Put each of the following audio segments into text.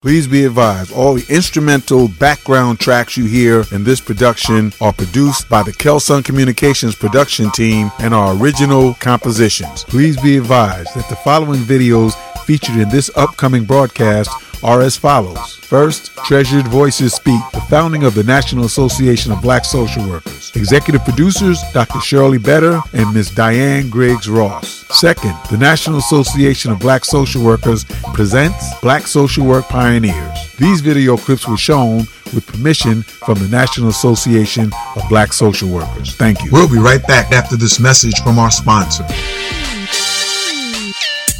Please be advised, all the instrumental background tracks you hear in this production are produced by the Kelsun Communications production team and are original compositions. Please be advised that the following videos featured in this upcoming broadcast are as follows. First, Treasured Voices Speak, the founding of the National Association of Black Social Workers. Executive producers, Dr. Shirley Better and Ms. Diane Griggs Ross. Second, the National Association of Black Social Workers presents Black Social Work Pioneers. These video clips were shown with permission from the National Association of Black Social Workers. Thank you. We'll be right back after this message from our sponsor.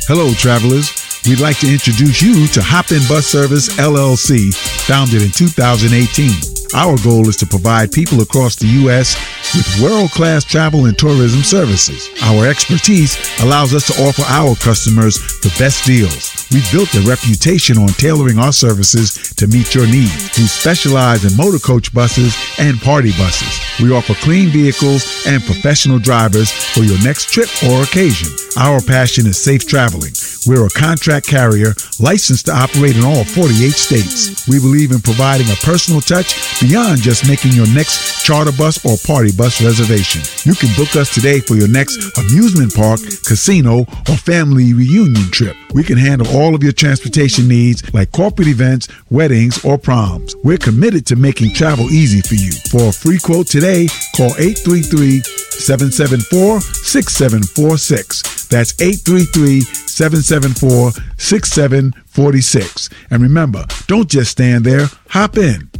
Hello, travelers. We'd like to introduce you to Hop In Bus Service LLC, founded in 2018. Our goal is to provide people across the U.S. with world class travel and tourism services. Our expertise allows us to offer our customers the best deals. We've built a reputation on tailoring our services to meet your needs. We specialize in motor coach buses and party buses. We offer clean vehicles and professional drivers for your next trip or occasion. Our passion is safe traveling. We're a contract carrier licensed to operate in all 48 states. We believe in providing a personal touch beyond just making your next charter bus or party bus reservation. You can book us today for your next amusement park, casino, or family reunion trip. We can handle all of your transportation needs like corporate events, weddings, or proms. We're committed to making travel easy for you. For a free quote today, call 833 774 6746. That's 833 774 6746. And remember, don't just stand there, hop in.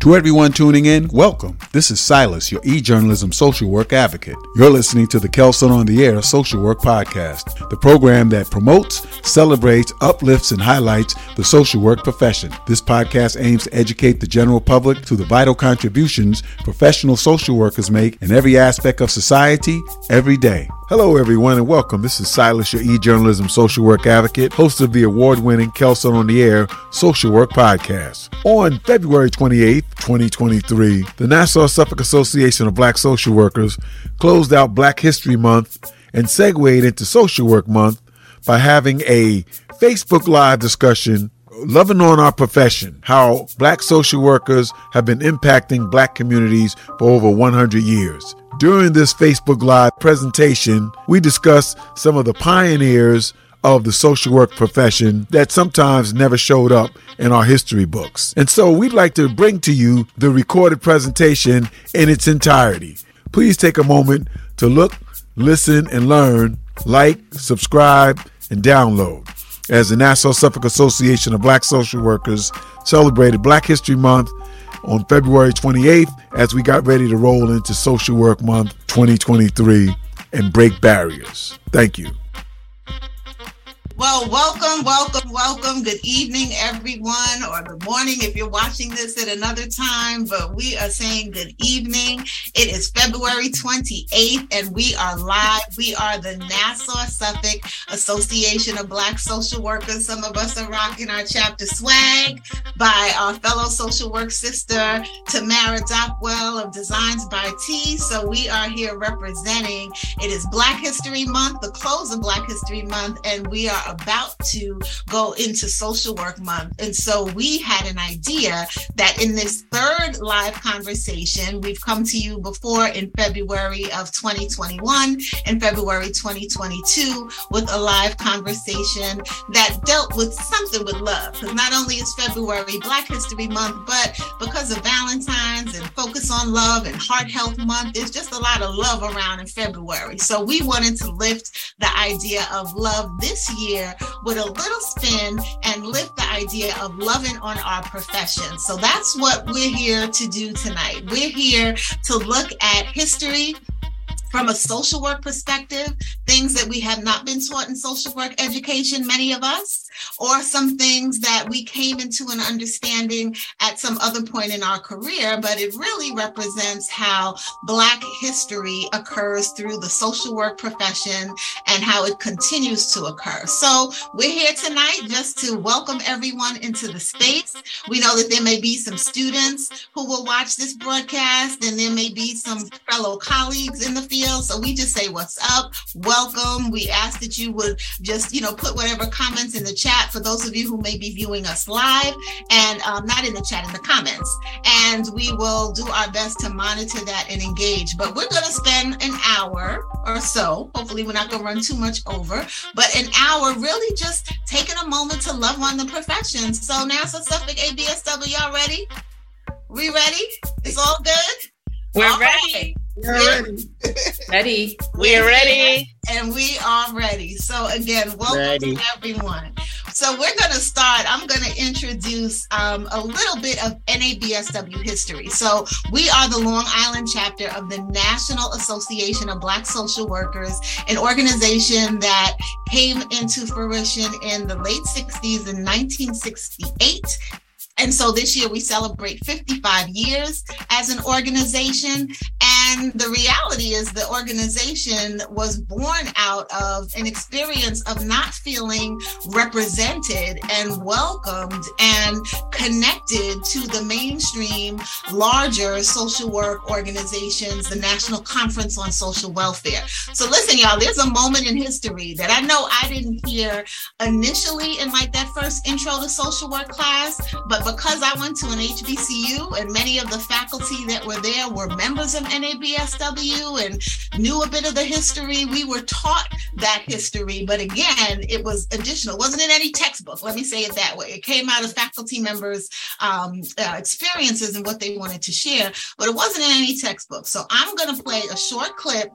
To everyone tuning in, welcome. This is Silas, your e-journalism social work advocate. You're listening to the Kelsun on the Air Social Work Podcast, the program that promotes, celebrates, uplifts, and highlights the social work profession. This podcast aims to educate the general public to the vital contributions professional social workers make in every aspect of society every day. Hello, everyone, and welcome. This is Silas, your e-journalism social work advocate, host of the award-winning Kelsun on the Air Social Work Podcast. On February 28th, 2023, the Nassau Suffolk Association of Black Social Workers closed out Black History Month and segued into Social Work Month by having a Facebook Live discussion loving on our profession, how black social workers have been impacting black communities for over 100 years. During this Facebook Live presentation, we discuss some of the pioneers of the social work profession that sometimes never showed up in our history books. And so we'd like to bring to you the recorded presentation in its entirety. Please take a moment to look, listen, and learn, like, subscribe, and download as the Nassau Suffolk Association of Black Social Workers celebrated Black History Month on February 28th as we got ready to roll into Social Work Month 2023 and break barriers. Thank you. Well, welcome, welcome, welcome. Good evening, everyone, or good morning if you're watching this at another time. But we are saying good evening. It is February 28th, and we are live. We are the Nassau Suffolk Association of Black Social Workers. Some of us are rocking our chapter swag by our fellow social work sister, Tamara Dockwell of Designs by T. So we are here representing. It is Black History Month, the close of Black History Month, and we are about to go into social work month. And so we had an idea that in this third live conversation, we've come to you before in February of 2021 and February 2022 with a live conversation that dealt with something with love. Because not only is February Black History Month, but because of Valentine's and Focus on Love and Heart Health Month, there's just a lot of love around in February. So we wanted to lift the idea of love this year with a little spin and lift the idea of loving on our profession. So that's what we're here to do tonight. We're here to look at history, from a social work perspective, things that we have not been taught in social work education, many of us, or some things that we came into an understanding at some other point in our career, but it really represents how Black history occurs through the social work profession and how it continues to occur. So we're here tonight just to welcome everyone into the space. We know that there may be some students who will watch this broadcast, and there may be some fellow colleagues in the field. So we just say, What's up? Welcome. We ask that you would just, you know, put whatever comments in the chat for those of you who may be viewing us live and um, not in the chat, in the comments. And we will do our best to monitor that and engage. But we're going to spend an hour or so. Hopefully, we're not going to run too much over, but an hour really just taking a moment to love on the profession. So, Nassau Suffolk ABSW, y'all ready? We ready? It's all good? We're all ready. Right. We're ready. ready. We're ready. And we are ready. So again, welcome ready. to everyone. So we're going to start. I'm going to introduce um, a little bit of NABSW history. So we are the Long Island chapter of the National Association of Black Social Workers, an organization that came into fruition in the late 60s in 1968 and so this year we celebrate 55 years as an organization. And the reality is the organization was born out of an experience of not feeling represented and welcomed and connected to the mainstream, larger social work organizations, the National Conference on Social Welfare. So listen, y'all, there's a moment in history that I know I didn't hear initially in like that first intro to social work class, but because I went to an HBCU and many of the faculty that were there were members of NABSW and knew a bit of the history, we were taught that history. But again, it was additional, it wasn't in any textbook. Let me say it that way. It came out of faculty members' um, uh, experiences and what they wanted to share, but it wasn't in any textbook. So I'm going to play a short clip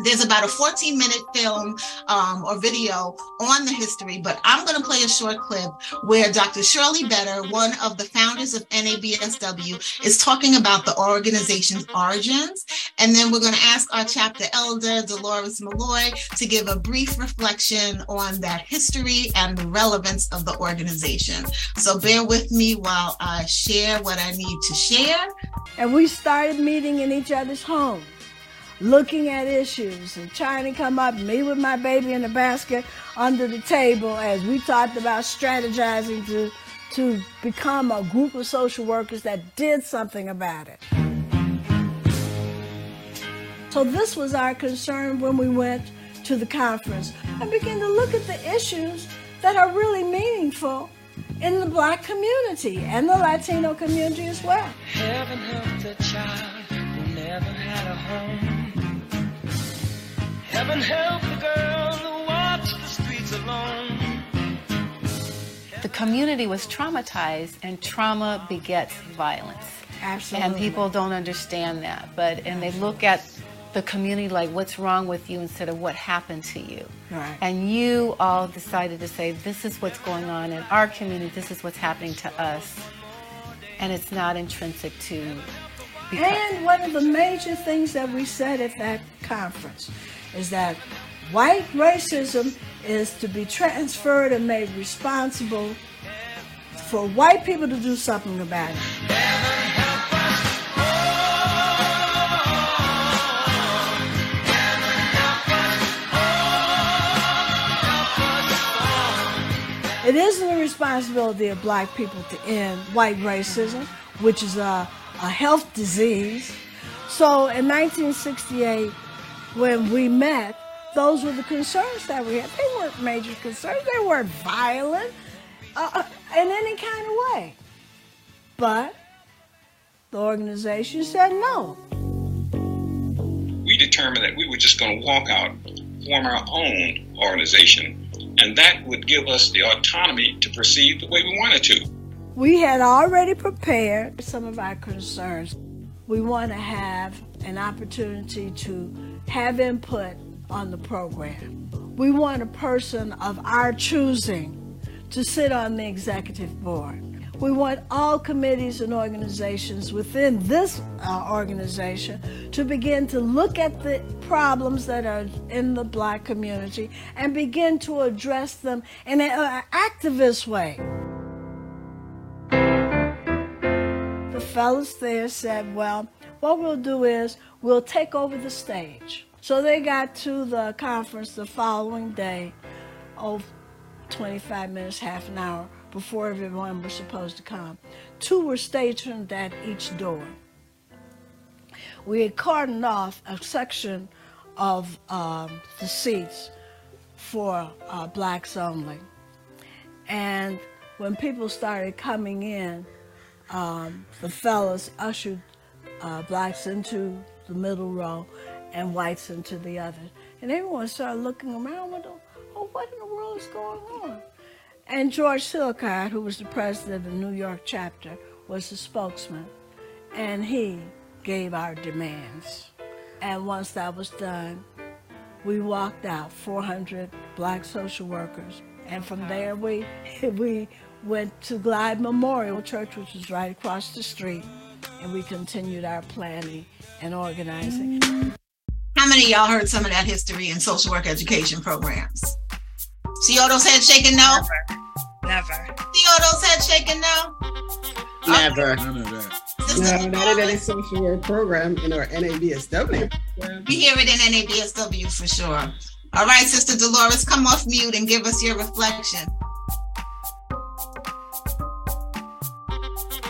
there's about a 14 minute film um, or video on the history, but I'm going to play a short clip where Dr. Shirley Better, one of the founders of NABSW, is talking about the organization's origins. And then we're going to ask our chapter elder, Dolores Malloy, to give a brief reflection on that history and the relevance of the organization. So bear with me while I share what I need to share. And we started meeting in each other's homes looking at issues and trying to come up, me with my baby in the basket under the table as we talked about strategizing to, to become a group of social workers that did something about it. So this was our concern when we went to the conference and began to look at the issues that are really meaningful in the black community and the Latino community as well. Heaven child who never had a home. Heaven help the girl who walks the streets alone. The community was traumatized, and trauma begets violence. Absolutely. And people don't understand that. But and they look at the community like what's wrong with you instead of what happened to you. Right. And you all decided to say this is what's going on in our community. This is what's happening to us, and it's not intrinsic to. And one of the major things that we said at that conference is that white racism is to be transferred and made responsible for white people to do something about it. It isn't the responsibility of black people to end white racism, which is a, a health disease. So in 1968, when we met, those were the concerns that we had. They weren't major concerns. They weren't violent uh, uh, in any kind of way. But the organization said no. We determined that we were just going to walk out, form our own organization, and that would give us the autonomy to proceed the way we wanted to. We had already prepared some of our concerns. We want to have an opportunity to have input on the program. We want a person of our choosing to sit on the executive board. We want all committees and organizations within this uh, organization to begin to look at the problems that are in the black community and begin to address them in an activist way. Fellas there said, well, what we'll do is we'll take over the stage. So they got to the conference the following day, oh, 25 minutes, half an hour before everyone was supposed to come. Two were stationed at each door. We had cordoned off a section of um, the seats for uh, blacks only. And when people started coming in, um, the fellas ushered uh, blacks into the middle row and whites into the other. And everyone started looking around with, oh, what in the world is going on? And George Silcott, who was the president of the New York chapter, was the spokesman. And he gave our demands. And once that was done, we walked out, 400 black social workers. And from there, we, we went to Glide Memorial Church, which was right across the street. And we continued our planning and organizing. How many of y'all heard some of that history in social work education programs? See all those heads shaking no? Never. Never. See all those heads shaking no? Never. None of that. No, not in any social work program in our NABSW. We hear it in NABSW for sure. All right, Sister Dolores, come off mute and give us your reflection.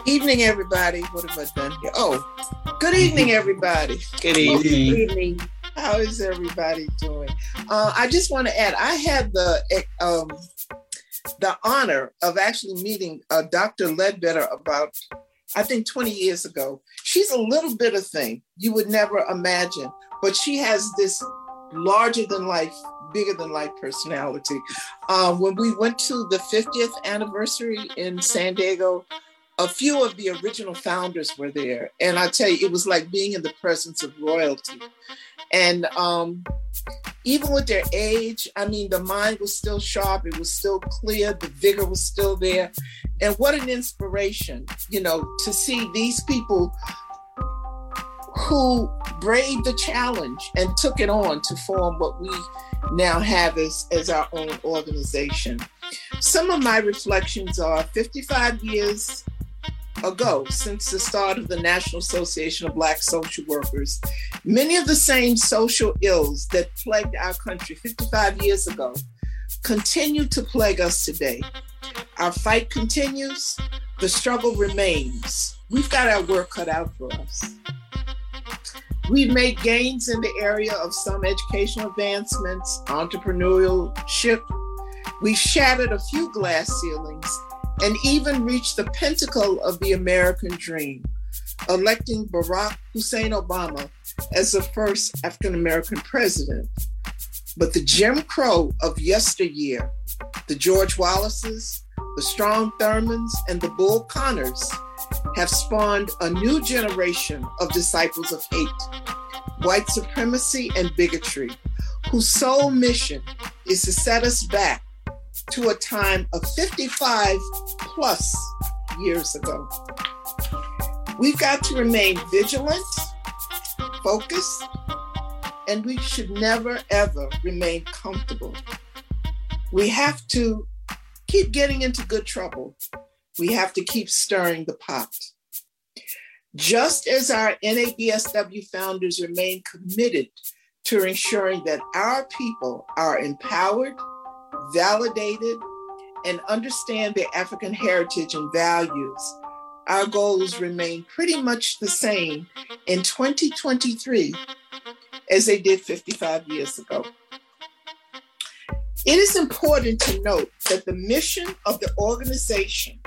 Evening, everybody. What have I done here? Oh, good evening, everybody. Good evening. How is everybody doing? Uh, I just want to add, I had the um, the honor of actually meeting uh, Dr. Ledbetter about, I think, 20 years ago. She's a little bit of thing you would never imagine, but she has this larger than life, bigger than life personality. Uh, when we went to the 50th anniversary in San Diego, a few of the original founders were there. And I tell you, it was like being in the presence of royalty. And um, even with their age, I mean, the mind was still sharp, it was still clear, the vigor was still there. And what an inspiration, you know, to see these people who braved the challenge and took it on to form what we now have as, as our own organization. Some of my reflections are 55 years ago, since the start of the National Association of Black Social Workers, many of the same social ills that plagued our country 55 years ago continue to plague us today. Our fight continues, the struggle remains. We've got our work cut out for us. We've made gains in the area of some educational advancements, entrepreneurship. We've shattered a few glass ceilings and even reached the pinnacle of the American dream, electing Barack Hussein Obama as the first African American president. But the Jim Crow of yesteryear, the George Wallaces, the Strom Thurmonds, and the Bull Connors have spawned a new generation of disciples of hate, white supremacy, and bigotry, whose sole mission is to set us back to a time of 55 plus years ago. We've got to remain vigilant, focused, and we should never, ever remain comfortable. We have to keep getting into good trouble. We have to keep stirring the pot. Just as our NABSW founders remain committed to ensuring that our people are empowered, validated, and understand their African heritage and values, our goals remain pretty much the same in 2023 as they did 55 years ago. It is important to note that the mission of the organization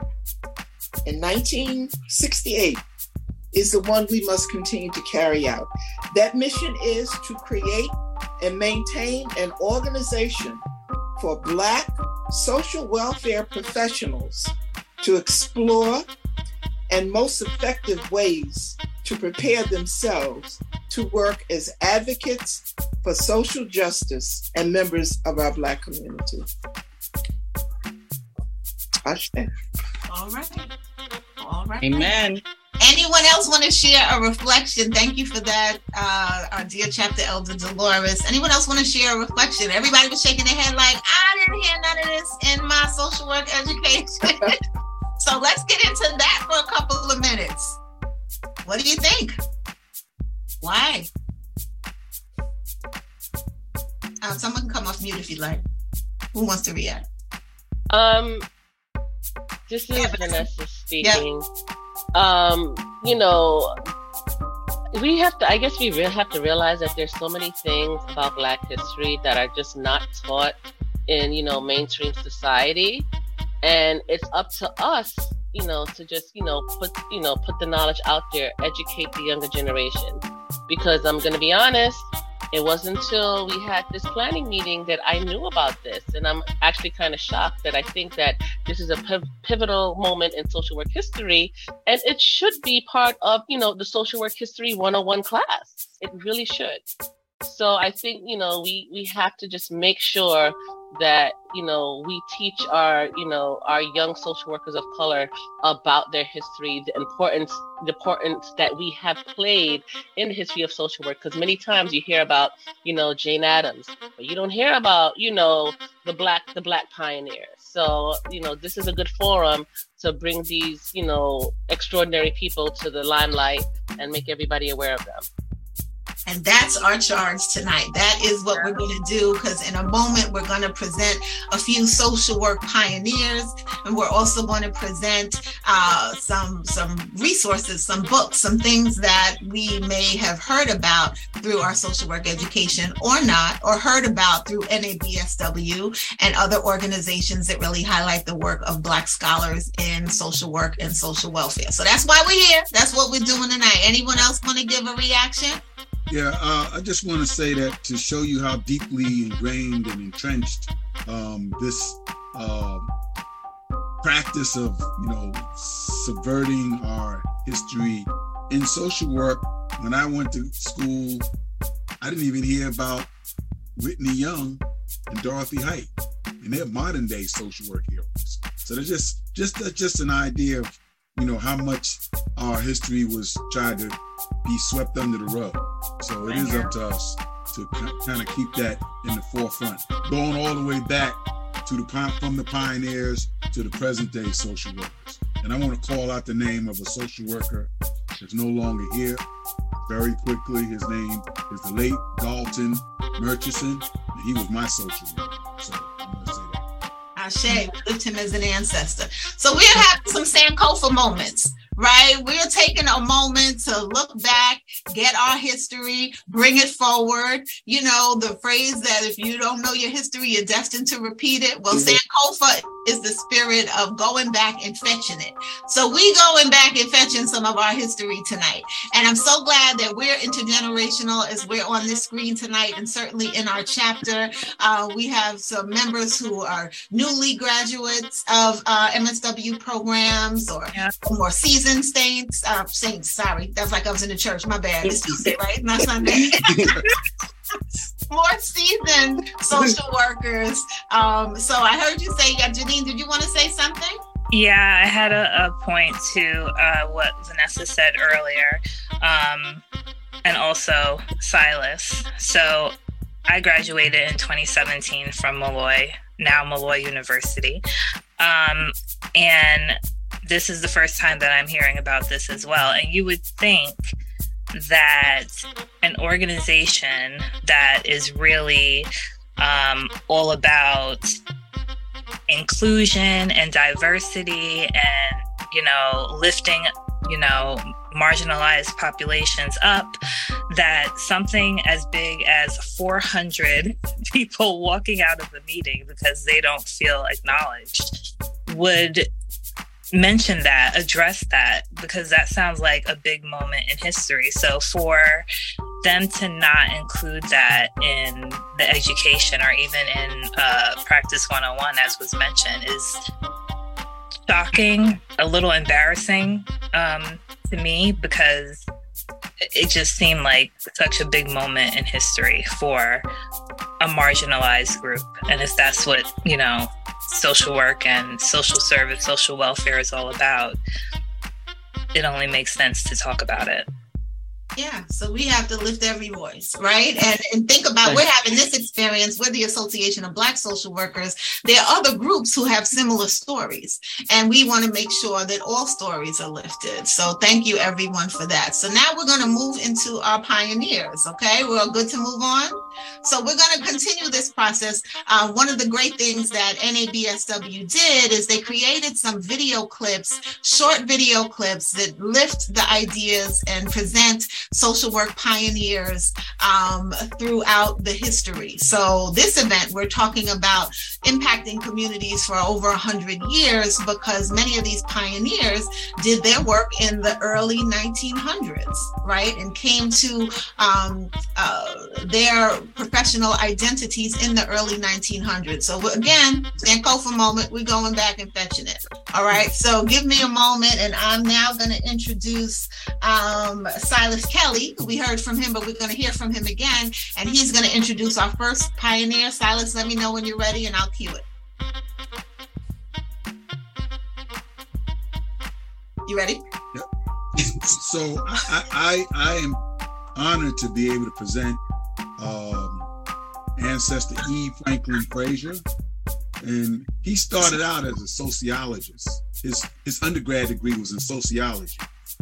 in 1968 is the one we must continue to carry out. That mission is to create and maintain an organization for Black social welfare professionals to explore and most effective ways to prepare themselves to work as advocates for social justice and members of our Black community. Ashton. All right. All right. Amen. Anyone else want to share a reflection? Thank you for that, uh, our dear chapter elder Dolores. Anyone else want to share a reflection? Everybody was shaking their head like, I didn't hear none of this in my social work education. so let's get into that for a couple of minutes. What do you think? Why? Uh, someone can come off mute if you'd like. Who wants to react? Um, this is Yeah. Vanessa speaking. Um, you know, we have to. I guess we really have to realize that there's so many things about Black history that are just not taught in you know mainstream society, and it's up to us, you know, to just you know put you know put the knowledge out there, educate the younger generation. Because I'm gonna be honest, it wasn't until we had this planning meeting that I knew about this. And I'm actually kind of shocked that I think that this is a piv- pivotal moment in social work history. And it should be part of, you know, the social work history 101 class. It really should. So I think, you know, we, we have to just make sure that, you know, we teach our, you know, our young social workers of color about their history, the importance, the importance that we have played in the history of social work. Because many times you hear about you know jane addams but you don't hear about you know the black the black pioneers. So you know this is a good forum to bring these you know extraordinary people to the limelight and make everybody aware of them And that's our charge tonight. That is what we're going to do because in a moment we're going to present a few social work pioneers, and we're also going to present uh, some some resources, some books, some things that we may have heard about through our social work education or not, or heard about through NABSW and other organizations that really highlight the work of Black scholars in social work and social welfare. So that's why we're here. That's what we're doing tonight. Anyone else want to give a reaction? Yeah, uh, I just want to say that to show you how deeply ingrained and entrenched um, this uh, practice of, you know, subverting our history in social work. When I went to school, I didn't even hear about Whitney Young and Dorothy Height, and they're modern day social work heroes. So they're just just that's just an idea of you know how much our history was tried to be swept under the rug. So it is up to us to kind of keep that in the forefront, going all the way back to the from the pioneers to the present day social workers. And I want to call out the name of a social worker that's no longer here. Very quickly, his name is the late Dalton Murchison, and he was my social worker. So Ashe, lift him as an ancestor. So we're having some Sankofa moments, right? We're taking a moment to look back, get our history, bring it forward. You know, the phrase that if you don't know your history, you're destined to repeat it. Well, Sankofa is the spirit of going back and fetching it. So we going back and fetching some of our history tonight. And I'm so glad that we're intergenerational as we're on this screen tonight and certainly in our chapter. Uh, we have some members who are newly graduates of uh, MSW programs or Yeah. more seasoned saints. Uh, saints, sorry. That's like I was in the church. My bad. It's Tuesday, right? Not Sunday. more seasoned social workers. Um, so I heard you say, yeah, Janine, did you want to say something? Yeah, I had a, a point to uh, what Vanessa said earlier, um, and also Silas. So I graduated in 2017 from Molloy, now Molloy University. Um, and this is the first time that I'm hearing about this as well. And you would think that an organization that is really um, all about inclusion and diversity and you know lifting you know marginalized populations up that something as big as 400 people walking out of the meeting because they don't feel acknowledged would mention that address that because that sounds like a big moment in history. So for them to not include that in the education or even in uh, practice 101 as was mentioned is shocking a little embarrassing um, to me because it just seemed like such a big moment in history for a marginalized group. And if that's what you know social work and social service social welfare is all about it only makes sense to talk about it. Yeah, so we have to lift every voice, right? And and think about we're having this experience. We're the Association of Black Social Workers. There are other groups who have similar stories, and we want to make sure that all stories are lifted. So thank you everyone for that. So now we're going to move into our pioneers. Okay, we're all good to move on. So we're going to continue this process. Uh, one of the great things that NABSW did is they created some video clips, short video clips that lift the ideas and present social work pioneers um, throughout the history. So this event, we're talking about impacting communities for over 100 years because many of these pioneers did their work in the early 1900s, right? And came to um, uh, their professional identities in the early 1900s. So again, Sankofa a moment. We're going back and fetching it. All right. So give me a moment, and I'm now going to introduce um, Silas Kelly. We heard from him, but we're going to hear from him again, and he's going to introduce our first pioneer. Silas, let me know when you're ready, and I'll cue it. You ready? Yep. so I, I I am honored to be able to present um, ancestor E. Franklin Frazier, and he started out as a sociologist. His his undergrad degree was in sociology.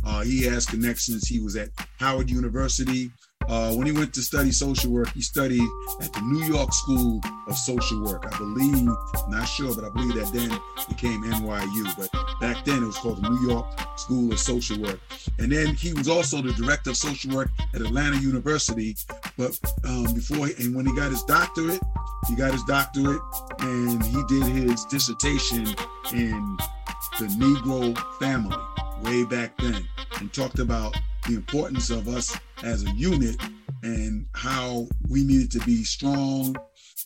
Uh, he has connections. He was at Howard University. Uh, when he went to study social work, he studied at the New York School of Social Work. I believe, not sure, but I believe that then became NYU. But back then it was called the New York School of Social Work. And then he was also the director of social work at Atlanta University. But um, before, and when he got his doctorate, he got his doctorate and he did his dissertation in the Negro family way back then and talked about the importance of us as a unit and how we needed to be strong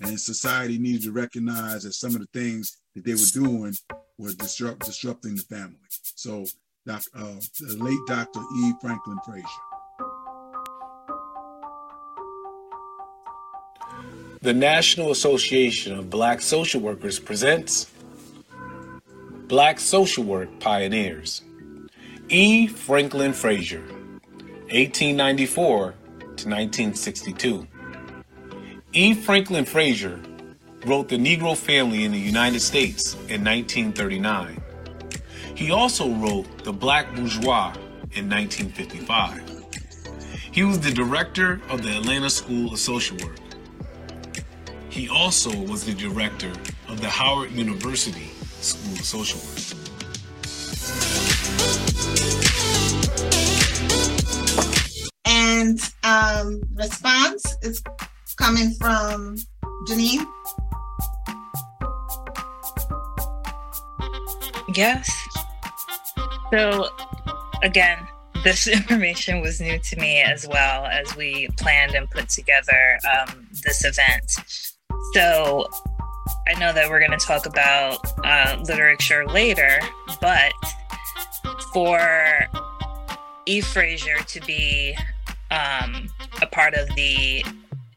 and society needed to recognize that some of the things that they were doing were disrupt, disrupting the family. So uh, the late Dr. E. Franklin Frazier. The National Association of Black Social Workers presents Black Social Work Pioneers. E. Franklin Frazier, 1894 to 1962. E. Franklin Frazier wrote The Negro Family in the United States in 1939. He also wrote The Black Bourgeois in 1955. He was the director of the Atlanta School of Social Work. He also was the director of the Howard University School of Social Work. And um, response is coming from Janine. Yes. So, again, this information was new to me as well as we planned and put together um, this event. So, I know that we're going to talk about uh, literature later, but for E. Frazier to be um, a part of the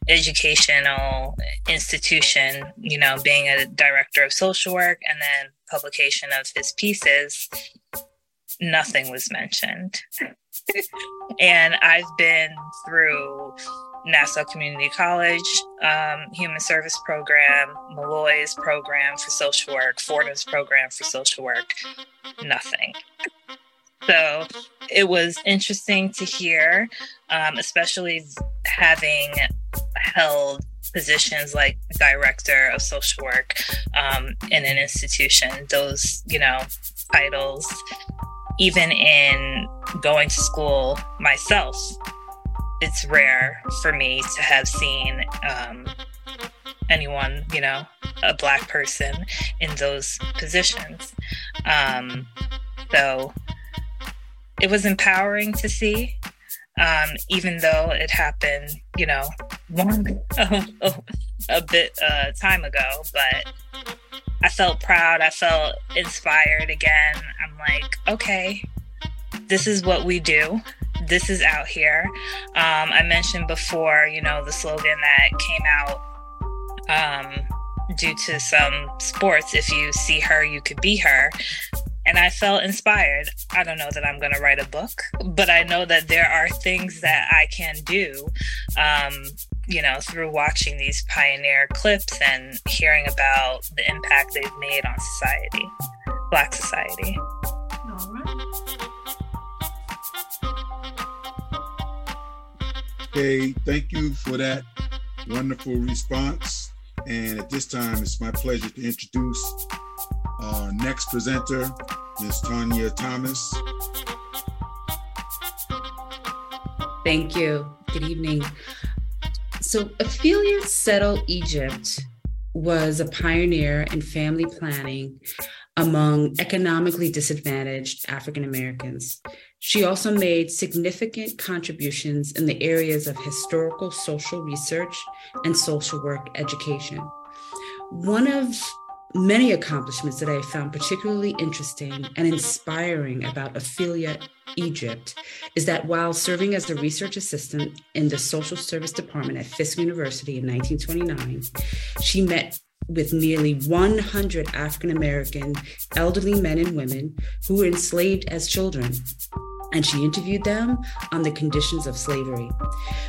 educational institution, you know, being a director of social work and then publication of his pieces, nothing was mentioned. and I've been through Nassau Community College um, Human Service Program, Molloy's program for social work, Fordham's program for social work, nothing. So it was interesting to hear, um, especially having held positions like director of social work um, in an institution. Those, you know, titles, even in going to school myself, it's rare for me to have seen um, anyone, you know, a black person in those positions. Um, so it was empowering to see, um, even though it happened, you know, long, a, bit uh, time ago. But I felt proud. I felt inspired again. I'm like, okay, this is what we do. This is out here. Um, I mentioned before, you know, the slogan that came out um, due to some sports if you see her, you could be her and I felt inspired. I don't know that I'm going to write a book, but I know that there are things that I can do, um, you know, through watching these pioneer clips and hearing about the impact they've made on society, Black society. Okay, thank you for that wonderful response. And at this time, it's my pleasure to introduce our next presenter, Ms. Tanya Thomas. Thank you. Good evening. So, Ophelia Settle Egypt was a pioneer in family planning among economically disadvantaged African Americans. She also made significant contributions in the areas of historical social research and social work education. One of many accomplishments that I found particularly interesting and inspiring about Ophelia Egypt is that while serving as a research assistant in the social service department at Fisk University in 1929, she met with nearly 100 African American elderly men and women who were enslaved as children. And she interviewed them on the conditions of slavery.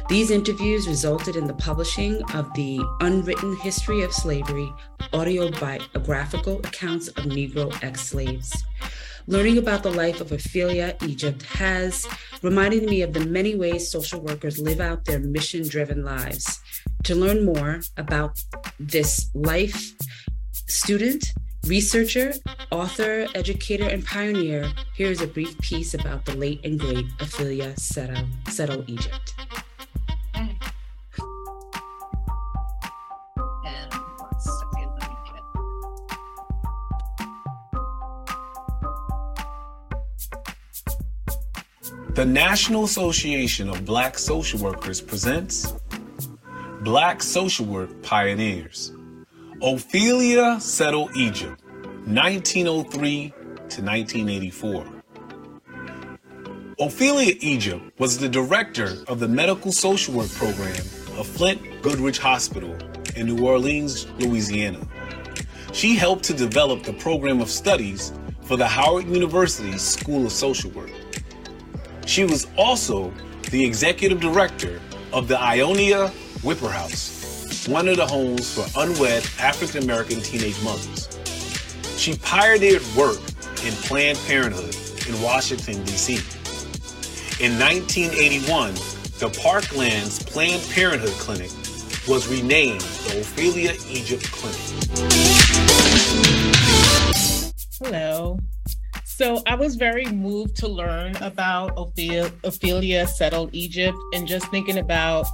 These interviews resulted in the publishing of the Unwritten History of Slavery autobiographical accounts of Negro ex slaves. Learning about the life of Ophelia Egypt has reminded me of the many ways social workers live out their mission driven lives. To learn more about this life, student, researcher, author, educator, and pioneer, here is a brief piece about the late and great Ophelia Settle, Settle Egypt. The National Association of Black Social Workers presents Black Social Work Pioneers. Ophelia Settle Egypt, 1903 to 1984. Ophelia Egypt was the director of the medical social work program of Flint Goodridge Hospital in New Orleans, Louisiana. She helped to develop the program of studies for the Howard University School of Social Work. She was also the executive director of the Ionia Whipper House, one of the homes for unwed African American teenage mothers. She pioneered work in Planned Parenthood in Washington, D.C. In 1981, the Parklands Planned Parenthood Clinic was renamed the Ophelia Egypt Clinic. Hello. So I was very moved to learn about Ophelia, Ophelia Settle Egypt and just thinking about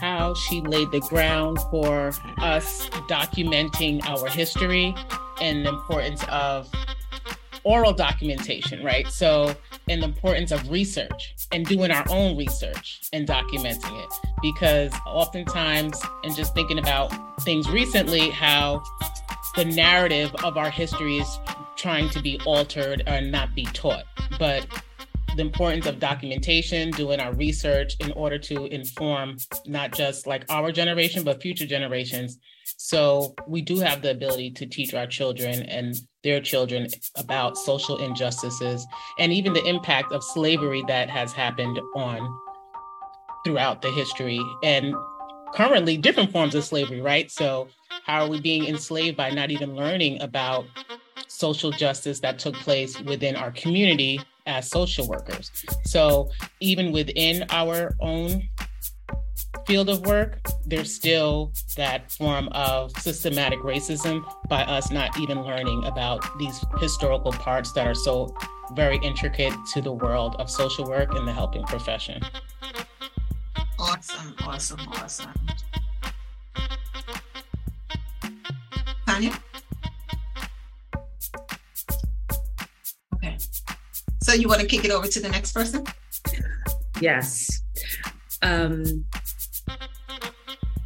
how she laid the ground for us documenting our history and the importance of oral documentation, right? So, and the importance of research and doing our own research and documenting it. Because oftentimes, and just thinking about things recently, how the narrative of our history is trying to be altered or not be taught. But the importance of documentation, doing our research in order to inform not just like our generation, but future generations. So we do have the ability to teach our children and their children about social injustices and even the impact of slavery that has happened on throughout the history and currently different forms of slavery, right? So how are we being enslaved by not even learning about social justice that took place within our community as social workers. So even within our own field of work, there's still that form of systematic racism by us not even learning about these historical parts that are so very intricate to the world of social work and the helping profession. Awesome, awesome, awesome. Tanya? So you want to kick it over to the next person? Yes. Um,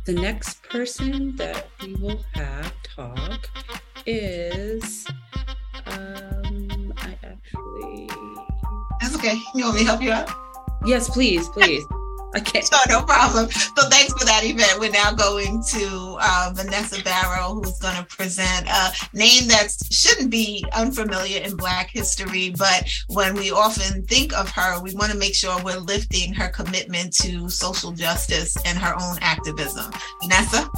the next person that we will have talk is um, I actually That's okay. You want me to help you out? Yes, please, please. Okay. So no problem. So thanks for that event. We're now going to uh, Vanessa Barrow, who's going to present a name that shouldn't be unfamiliar in Black history, but when we often think of her, we want to make sure we're lifting her commitment to social justice and her own activism. Vanessa.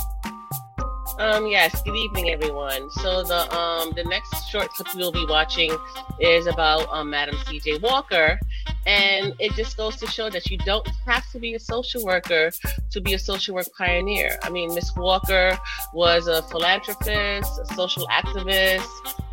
Um, yes, good evening, everyone. So the um the next short clip we'll be watching is about um, Madam C.J. Walker, and it just goes to show that you don't have to be a social worker to be a social work pioneer. I mean, Miss Walker was a philanthropist, a social activist.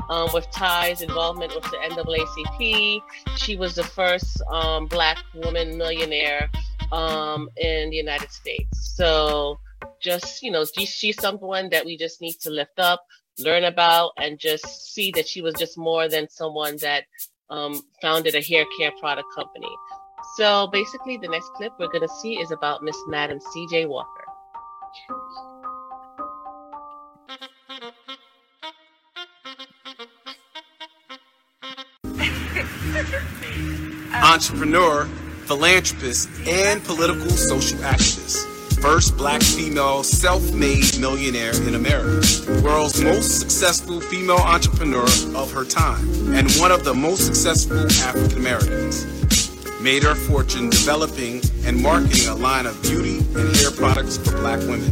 Um, with ties, involvement with the NAACP. She was the first um, Black woman millionaire um, in the United States. So just you know she's someone that we just need to lift up learn about and just see that she was just more than someone that um, founded a hair care product company. So basically the next clip we're going to see is about miss madam cj walker. Entrepreneur philanthropist and political social activist first black female self-made millionaire in America, the world's most successful female entrepreneur of her time, and one of the most successful African Americans. Made her fortune developing and marketing a line of beauty and hair products for black women.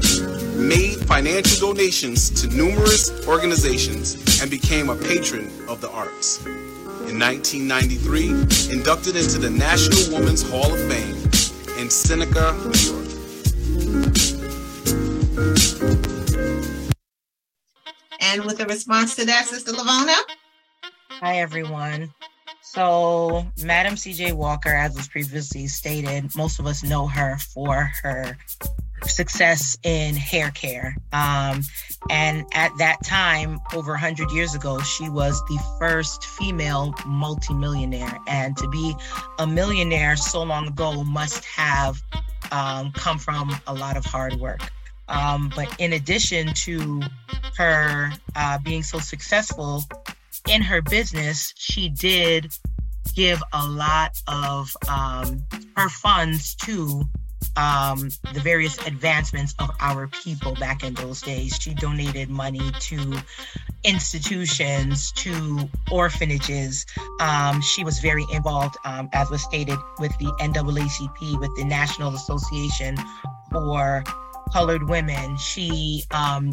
Made financial donations to numerous organizations and became a patron of the arts. In 1993, inducted into the National Women's Hall of Fame in Seneca, New York. And with a response to that, Sister Lavona? Hi, everyone. So, Madam CJ Walker, as was previously stated, most of us know her for her success in hair care. Um, and at that time, over 100 years ago, she was the first female multimillionaire. And to be a millionaire so long ago must have um, come from a lot of hard work. Um, but in addition to her uh, being so successful in her business, she did give a lot of um, her funds to um, the various advancements of our people back in those days. She donated money to institutions, to orphanages. Um, she was very involved, um, as was stated, with the NAACP, with the National Association for Colored Women. She um,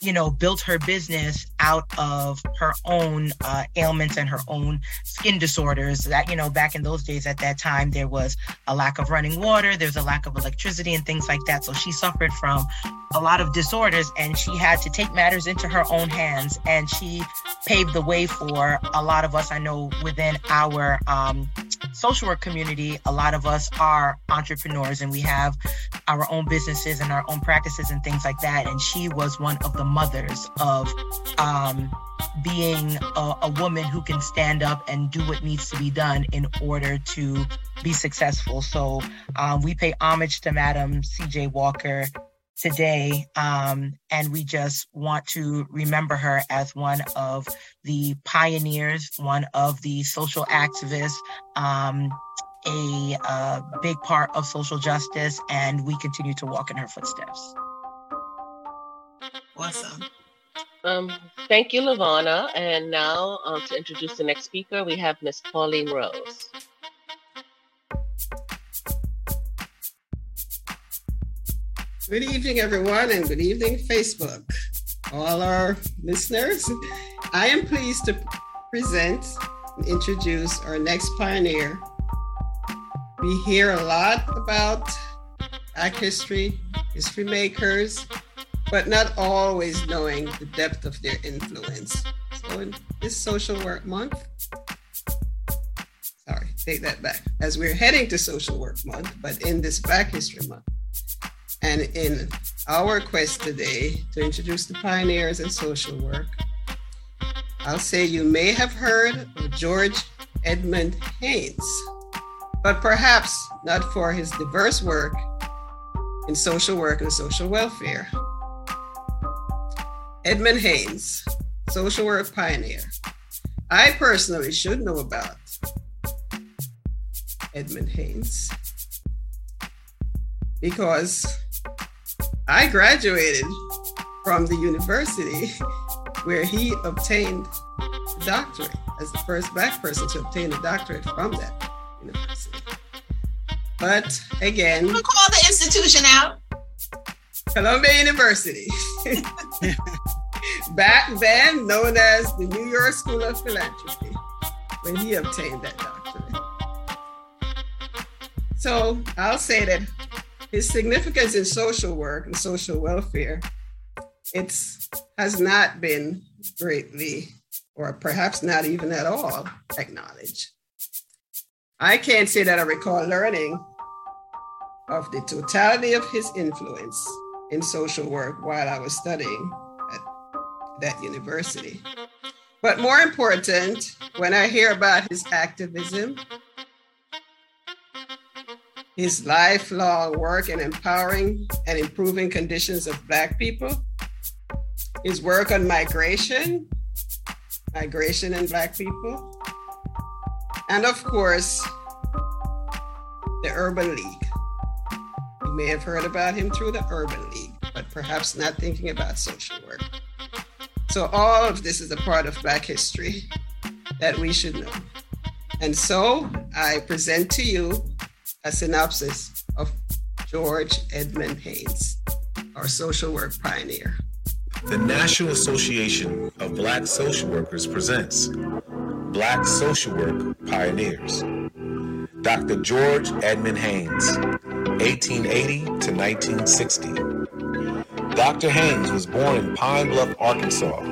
you know, built her business out of her own uh, ailments and her own skin disorders. That, you know, back in those days at that time, there was a lack of running water, there's a lack of electricity and things like that. So she suffered from a lot of disorders and she had to take matters into her own hands. And she paved the way for a lot of us. I know within our um, social work community, a lot of us are entrepreneurs and we have our own businesses and our own practices and things like that. And she was one of the mothers of um, being a, a, woman who can stand up and do what needs to be done in order to be successful. So um, we pay homage to Madam CJ Walker today. Um, and we just want to remember her as one of the pioneers, one of the social activists, um, a, a big part of social justice, and we continue to walk in her footsteps. Awesome. Um, thank you, Lavana. And now um, to introduce the next speaker, we have Miss Pauline Rose. Good evening, everyone, and good evening, Facebook. All our listeners, I am pleased to present and introduce our next pioneer. We hear a lot about Black history, history makers, but not always knowing the depth of their influence. So, in this social work month, sorry, take that back, as we're heading to social work month, but in this Black History Month, and in our quest today to introduce the pioneers in social work, I'll say you may have heard of George Edmund Haynes, but perhaps not for his diverse work in social work and social welfare. Edmund Haynes, social work pioneer. I personally should know about Edmund Haynes. because I graduated from the university where he obtained a doctorate as the first black person to obtain a doctorate from that university. But again, call the institution out. Columbia University. Back then known as the New York School of Philanthropy, when he obtained that doctorate. So I'll say that his significance in social work and social welfare, it's has not been greatly, or perhaps not even at all, acknowledged. I can't say that I recall learning of the totality of his influence in social work while I was studying that university. But more important, when I hear about his activism, his lifelong work in empowering and improving conditions of Black people, his work on migration, migration and Black people, and of course, the Urban League. You may have heard about him through the Urban League, but perhaps not thinking about social work. So, all of this is a part of Black history that we should know. And so, I present to you a synopsis of George Edmund Haynes, our social work pioneer. The National Association of Black Social Workers presents Black Social Work Pioneers. Dr. George Edmund Haynes, 1880 to 1960. Dr. Haynes was born in Pine Bluff, Arkansas.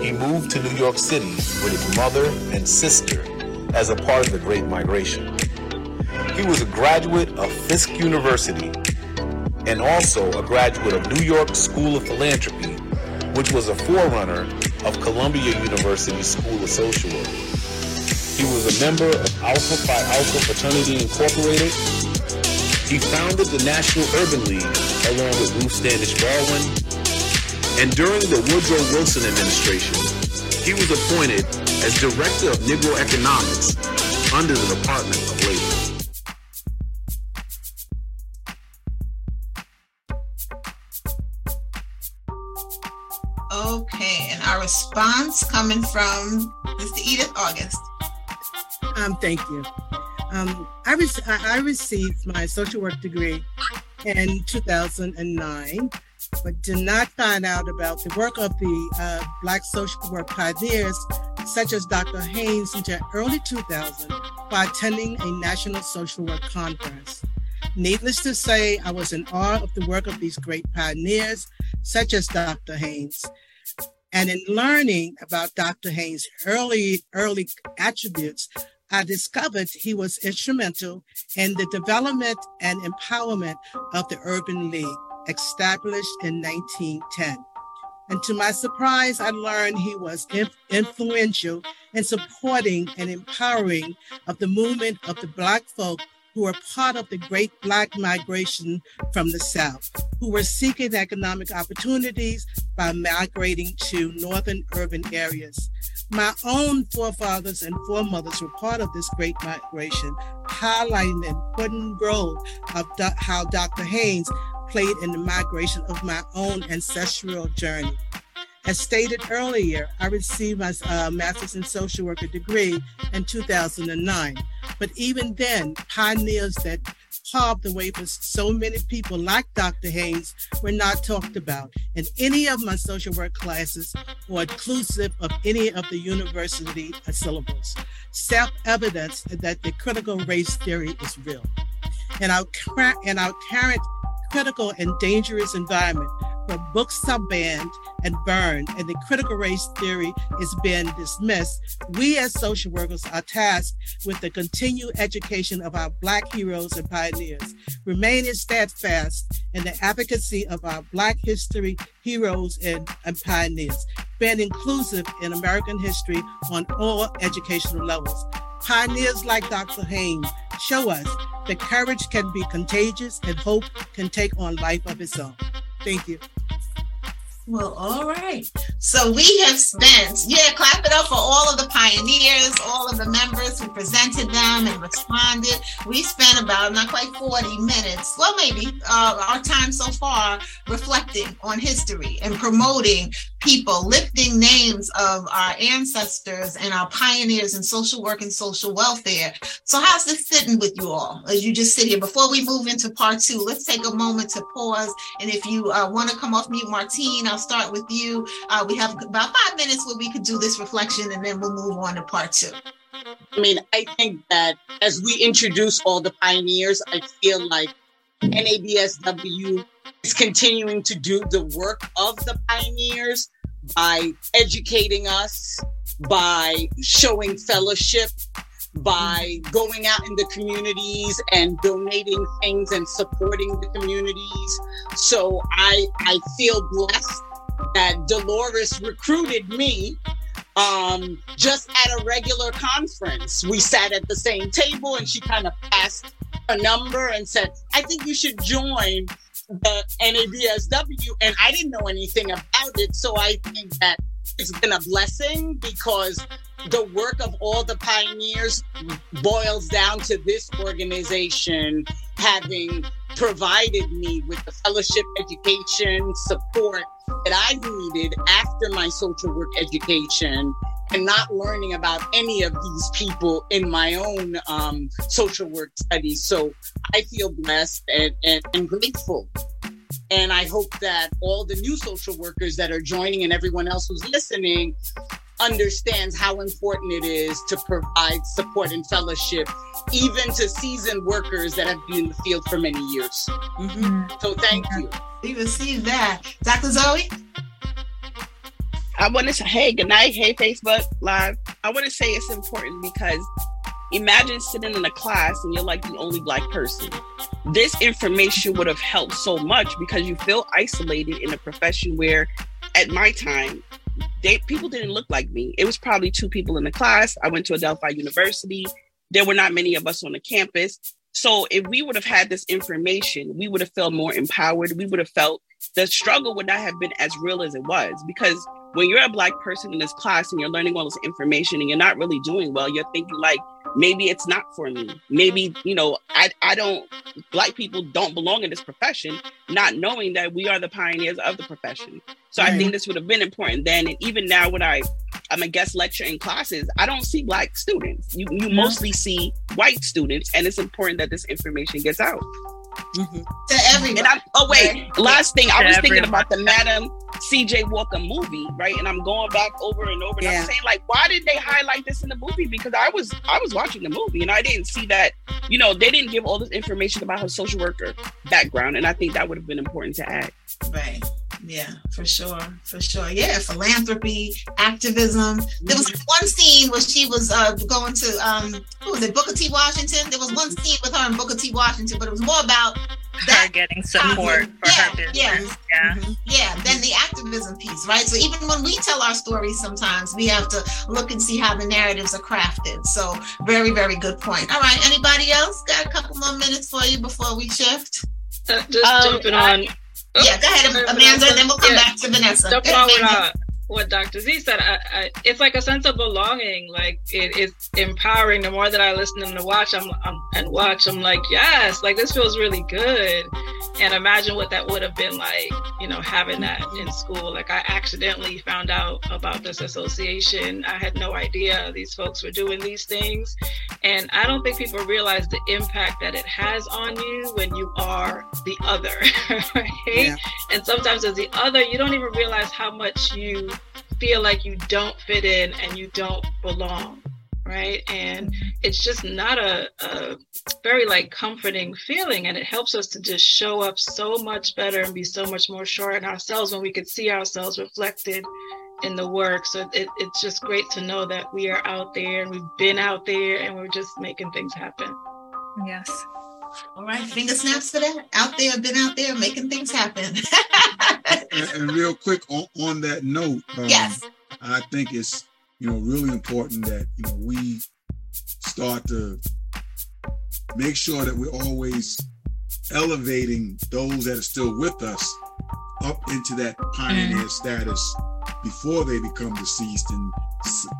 He moved to New York City with his mother and sister as a part of the Great Migration. He was a graduate of Fisk University and also a graduate of New York School of Philanthropy, which was a forerunner of Columbia University School of Social Work. He was a member of Alpha Phi Alpha Fraternity Incorporated. He founded the National Urban League along with Ruth Standish Baldwin. And during the Woodrow Wilson administration, he was appointed as Director of Negro Economics under the Department of Labor. Okay, and our response coming from Mr. Edith August. Um, thank you. Um, I, re- I received my social work degree in 2009, but did not find out about the work of the uh, Black social work pioneers, such as Dr. Haynes, until early 2000 by attending a national social work conference. Needless to say, I was in awe of the work of these great pioneers, such as Dr. Haynes. And in learning about Dr. Haynes' early, early attributes, I discovered he was instrumental in the development and empowerment of the Urban League, established in 1910. And to my surprise, I learned he was influential in supporting and empowering of the movement of the Black folk who were part of the great Black migration from the South, who were seeking economic opportunities by migrating to northern urban areas. My own forefathers and foremothers were part of this great migration, highlighting the important role of do- how Dr. Haynes played in the migration of my own ancestral journey. As stated earlier, I received my uh, master's in social worker degree in 2009. But even then, pioneers that paved the way for so many people like Dr. Haynes were not talked about in any of my social work classes or inclusive of any of the university syllabus. Self-evidence that the critical race theory is real. And our, in our current critical and dangerous environment, where books are banned and burned and the critical race theory is being dismissed, we as social workers are tasked with the continued education of our Black heroes and pioneers, remaining steadfast in the advocacy of our Black history heroes and, and pioneers, being inclusive in American history on all educational levels. Pioneers like Dr. Haynes show us that courage can be contagious and hope can take on life of its own. Thank you. Well, all right. So we have spent, yeah, clap it up for all of the pioneers, all of the members who presented them and responded. We spent about not quite 40 minutes, well, maybe uh, our time so far reflecting on history and promoting people, lifting names of our ancestors and our pioneers in social work and social welfare. So, how's this sitting with you all as you just sit here? Before we move into part two, let's take a moment to pause. And if you uh, want to come off mute, Martine, I'll start with you. Uh, we have about five minutes where we could do this reflection and then we'll move on to part two. I mean, I think that as we introduce all the pioneers, I feel like NABSW is continuing to do the work of the pioneers by educating us, by showing fellowship, by going out in the communities and donating things and supporting the communities. So I I feel blessed that Dolores recruited me um, just at a regular conference. We sat at the same table and she kind of passed a number and said, I think you should join the NABSW. And I didn't know anything about it. So I think that it's been a blessing because the work of all the pioneers boils down to this organization having provided me with the fellowship education support that I needed after my social work education and not learning about any of these people in my own um, social work studies. So I feel blessed and, and, and grateful. And I hope that all the new social workers that are joining and everyone else who's listening understands how important it is to provide support and fellowship, even to seasoned workers that have been in the field for many years. Mm-hmm. So thank you. We receive that. Dr. Zoe? I want to say, hey, good night. Hey, Facebook Live. I want to say it's important because imagine sitting in a class and you're like the only black person. This information would have helped so much because you feel isolated in a profession where, at my time, they people didn't look like me. It was probably two people in the class. I went to Adelphi University. There were not many of us on the campus. So if we would have had this information, we would have felt more empowered. We would have felt the struggle would not have been as real as it was because when you're a black person in this class and you're learning all this information and you're not really doing well, you're thinking like, maybe it's not for me. Mm-hmm. Maybe, you know, I, I don't, black people don't belong in this profession, not knowing that we are the pioneers of the profession. So right. I think this would have been important then. And even now, when I, I'm a guest lecturer in classes, I don't see black students. You, you mostly see white students. And it's important that this information gets out. Mm-hmm. To everyone. And I'm, oh wait, right? last thing I was thinking about the Madam C.J. Walker movie, right? And I'm going back over and over, and yeah. I'm saying like, why did they highlight this in the movie? Because I was I was watching the movie and I didn't see that. You know, they didn't give all this information about her social worker background, and I think that would have been important to add. Right. Yeah, for sure, for sure. Yeah, philanthropy, activism. There was mm-hmm. one scene where she was uh, going to um, who was it, Booker T. Washington. There was one scene with her and Booker T. Washington, but it was more about her getting support for yeah, her business. Yeah, yeah, mm-hmm. yeah. Then the activism piece, right? So even when we tell our stories, sometimes we have to look and see how the narratives are crafted. So very, very good point. All right, anybody else got a couple more minutes for you before we shift? Just um, jumping on. Yeah, go ahead, Amanda. And then we'll come back to Vanessa. With, uh, what Dr. Z said, I, I, it's like a sense of belonging. Like it is empowering. The more that I listen and watch, I'm, I'm, and watch, I'm like, yes, like this feels really good. And imagine what that would have been like, you know, having that in school. Like I accidentally found out about this association. I had no idea these folks were doing these things, and I don't think people realize the impact that it has on you when you are the other, right? Yeah. And sometimes as the other, you don't even realize how much you feel like you don't fit in and you don't belong right? And it's just not a, a, very like comforting feeling and it helps us to just show up so much better and be so much more sure in ourselves when we could see ourselves reflected in the work. So it, it's just great to know that we are out there and we've been out there and we're just making things happen. Yes all right, finger snaps for that. Out there, been out there making things happen. and, and, real quick on, on that note, um, yes, I think it's you know really important that you know we start to make sure that we're always elevating those that are still with us up into that pioneer mm. status before they become deceased and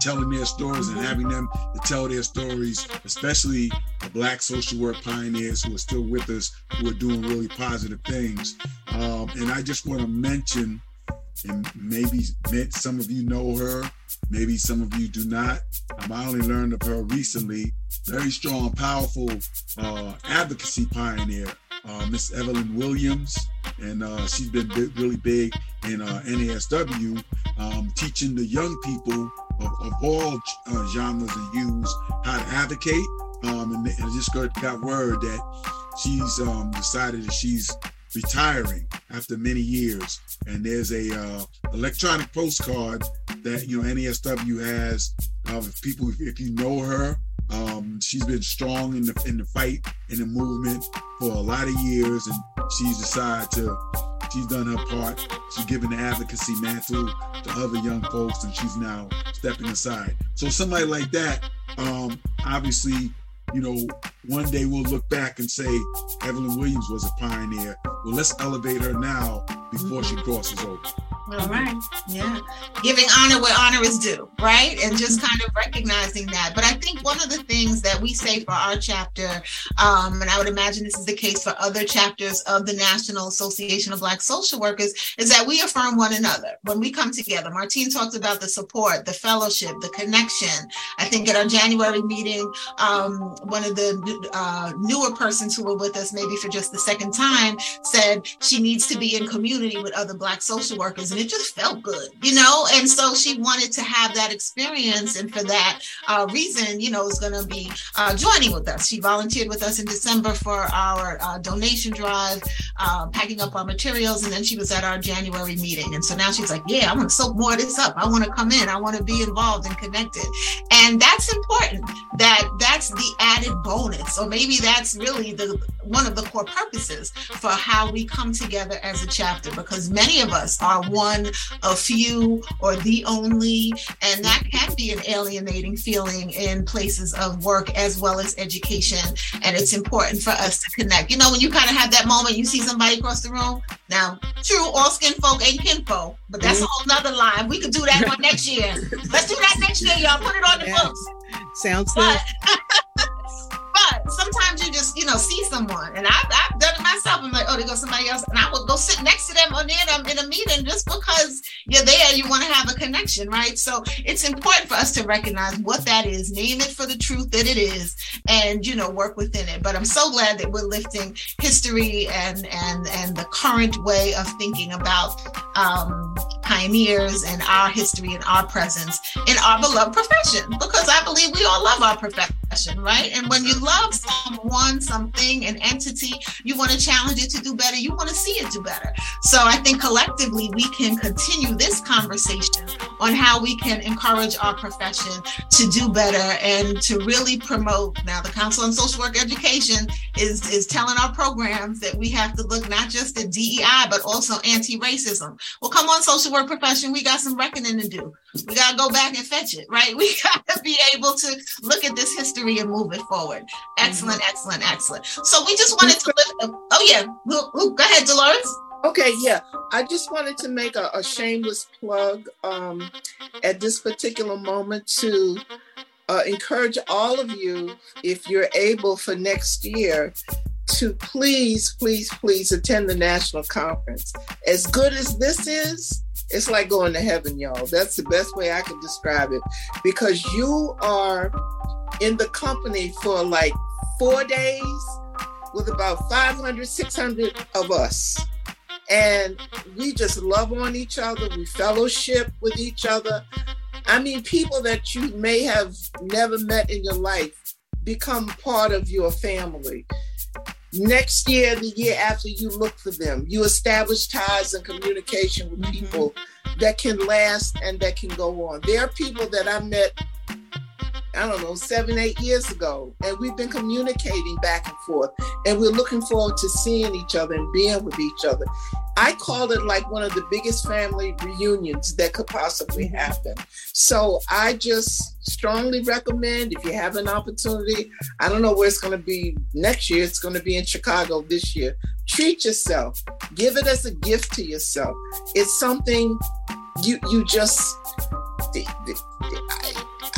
telling their stories and having them to tell their stories, especially the black social work pioneers who are still with us, who are doing really positive things. Um, and I just want to mention, and maybe some of you know her, maybe some of you do not. Um, I only learned of her recently. Very strong, powerful uh, advocacy pioneer, uh, Miss Evelyn Williams, and uh, she's been really big in uh, NASW, um, teaching the young people of, of all uh, genres and hues how to advocate. Um, and, and just got, got word that she's um, decided that she's retiring after many years. And there's a uh, electronic postcard that you know NASW has of people. If you know her, um, she's been strong in the in the fight in the movement for a lot of years, and she's decided to. She's done her part. She's given the advocacy mantle to other young folks, and she's now stepping aside. So somebody like that, um, obviously, you know, one day we'll look back and say Evelyn Williams was a pioneer. Well, let's elevate her now before she crosses over. All right. Yeah. Giving honor where honor is due, right? And just kind of recognizing that. But I think one of the things that we say for our chapter, um, and I would imagine this is the case for other chapters of the National Association of Black Social Workers, is that we affirm one another when we come together. Martine talked about the support, the fellowship, the connection. I think at our January meeting, um, one of the uh, newer persons who were with us, maybe for just the second time, said she needs to be in community with other Black social workers and it just felt good, you know. And so she wanted to have that experience, and for that uh, reason, you know, is going to be uh, joining with us. She volunteered with us in December for our uh, donation drive, uh, packing up our materials, and then she was at our January meeting. And so now she's like, "Yeah, I want to soak more of this up. I want to come in. I want to be involved and connected." And that's important. That that's the added bonus, or maybe that's really the one of the core purposes for how we come together as a chapter, because many of us are one one, a few, or the only. And that can be an alienating feeling in places of work as well as education. And it's important for us to connect. You know, when you kind of have that moment, you see somebody across the room. Now, true, all skin folk ain't kinfolk, but that's mm-hmm. a whole nother line. We could do that one next year. Let's do that next year, y'all. Put it on the yeah. books. Sounds good. sometimes you just, you know, see someone, and I've, I've done it myself. I'm like, oh, there goes somebody else, and I will go sit next to them or near them in a meeting just because you're there. You want to have a connection, right? So it's important for us to recognize what that is, name it for the truth that it is, and you know, work within it. But I'm so glad that we're lifting history and and and the current way of thinking about um, pioneers and our history and our presence in our beloved profession, because I believe we all love our profession, right? And when you love someone, something, an entity, you want to challenge it to do better. You want to see it do better. So I think collectively we can continue this conversation on how we can encourage our profession to do better and to really promote. Now, the Council on Social Work Education is, is telling our programs that we have to look not just at DEI, but also anti-racism. Well, come on, social work profession, we got some reckoning to do. We got to go back and fetch it, right? We got to be able to look at this history and move it forward. Excellent, excellent, excellent. So we just wanted to lift. Oh yeah, go ahead, Dolores. Okay, yeah. I just wanted to make a, a shameless plug um, at this particular moment to uh, encourage all of you, if you're able for next year, to please, please, please attend the national conference. As good as this is, it's like going to heaven, y'all. That's the best way I can describe it because you are in the company for like four days with about 500, 600 of us. And we just love on each other. We fellowship with each other. I mean, people that you may have never met in your life become part of your family. Next year, the year after, you look for them. You establish ties and communication with mm-hmm. people that can last and that can go on. There are people that I met I don't know, seven, eight years ago. And we've been communicating back and forth. And we're looking forward to seeing each other and being with each other. I call it like one of the biggest family reunions that could possibly happen. So I just strongly recommend if you have an opportunity, I don't know where it's going to be next year, it's going to be in Chicago this year. Treat yourself, give it as a gift to yourself. It's something you you just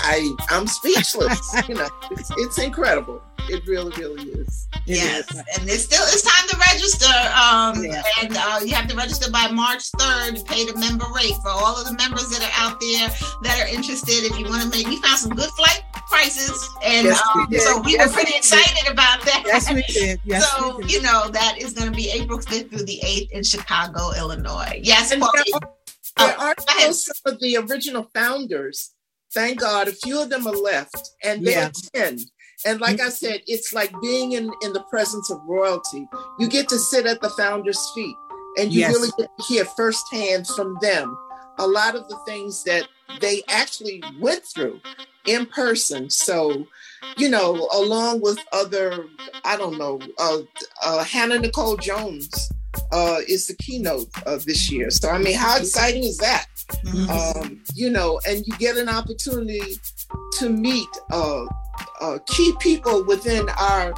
I I'm speechless. you know, it's, it's incredible. It really, really is. It yes, is. and it's still it's time to register. Um, and uh, you have to register by March third. to Pay the member rate for all of the members that are out there that are interested. If you want to make, we found some good flight prices, and Yes, um, did. so we Yes, were pretty we excited about that. Yes, we did. Yes, so we did. you know that is going to be April fifth through the eighth in Chicago, Illinois. Yes, there Oh, There are still some of the original founders. Thank God, a few of them are left, and they Yeah. attend. And like I said, it's like being in in the presence of royalty. You get to sit at the founders' feet, and you Yes. really get to hear firsthand from them a lot of the things that they actually went through in person. So, you know, along with other, I don't know, uh, uh, Hannah Nicole Jones uh, is the keynote of this year. So, I mean, how exciting is that? Um, you know, and you get an opportunity to meet uh, uh, key people within our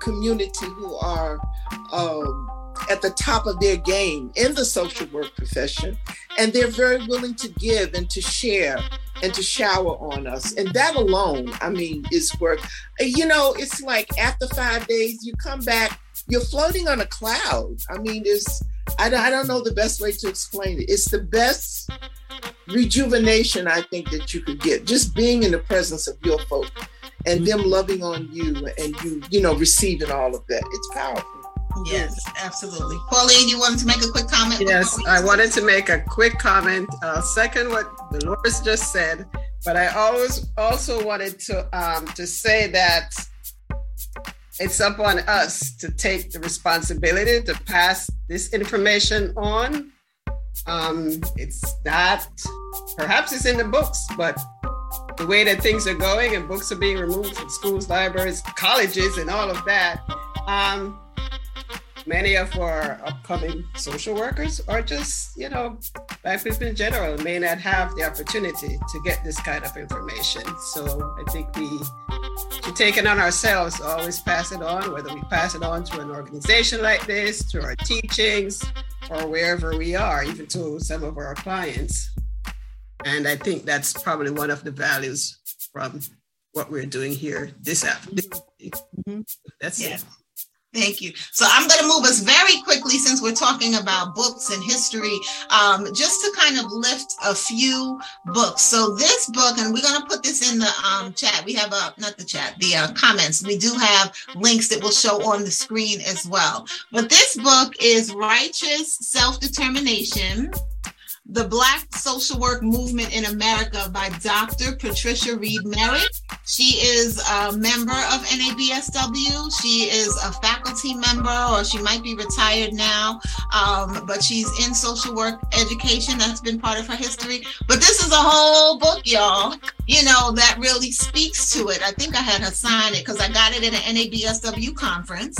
community who are um, at the top of their game in the social work profession, and they're very willing to give and to share and to shower on us. And that alone, I mean, is worth. You know, it's like after five days, you come back, you're floating on a cloud. I mean, there's. I don't, I don't know the best way to explain it. It's the best rejuvenation I think that you could get just being in the presence of your folk and them loving on you and you, you know, receiving all of that. It's powerful. Yes, absolutely. Pauline, you wanted to make a quick comment? Yes, I wanted to make a quick comment. Uh, second, what Dolores just said, but I always also wanted to um, to say that it's up on us to take the responsibility to pass this information on. Um, it's not, perhaps it's in the books, but the way that things are going and books are being removed from schools, libraries, colleges, and all of that. Um, many of our upcoming social workers or just, you know, black people in general may not have the opportunity to get this kind of information. So I think we should take it on ourselves always pass it on, whether we pass it on to an organization like this, to our teachings, or wherever we are, even to some of our clients. And I think that's probably one of the values from what we're doing here this afternoon. Mm-hmm. That's Yeah. it. Thank you. So I'm going to move us very quickly since we're talking about books and history, um, just to kind of lift a few books. So this book, and we're going to put this in the um, chat. We have a not the chat, the uh, comments. We do have links that will show on the screen as well. But this book is Righteous Self Determination. The Black Social Work Movement in America by Dr. Patricia Reid Merritt. She is a member of NABSW. She is a faculty member, or she might be retired now, um, but she's in social work education. That's been part of her history. But this is a whole book, y'all, you know, that really speaks to it. I think I had her sign it because I got it at an NABSW conference.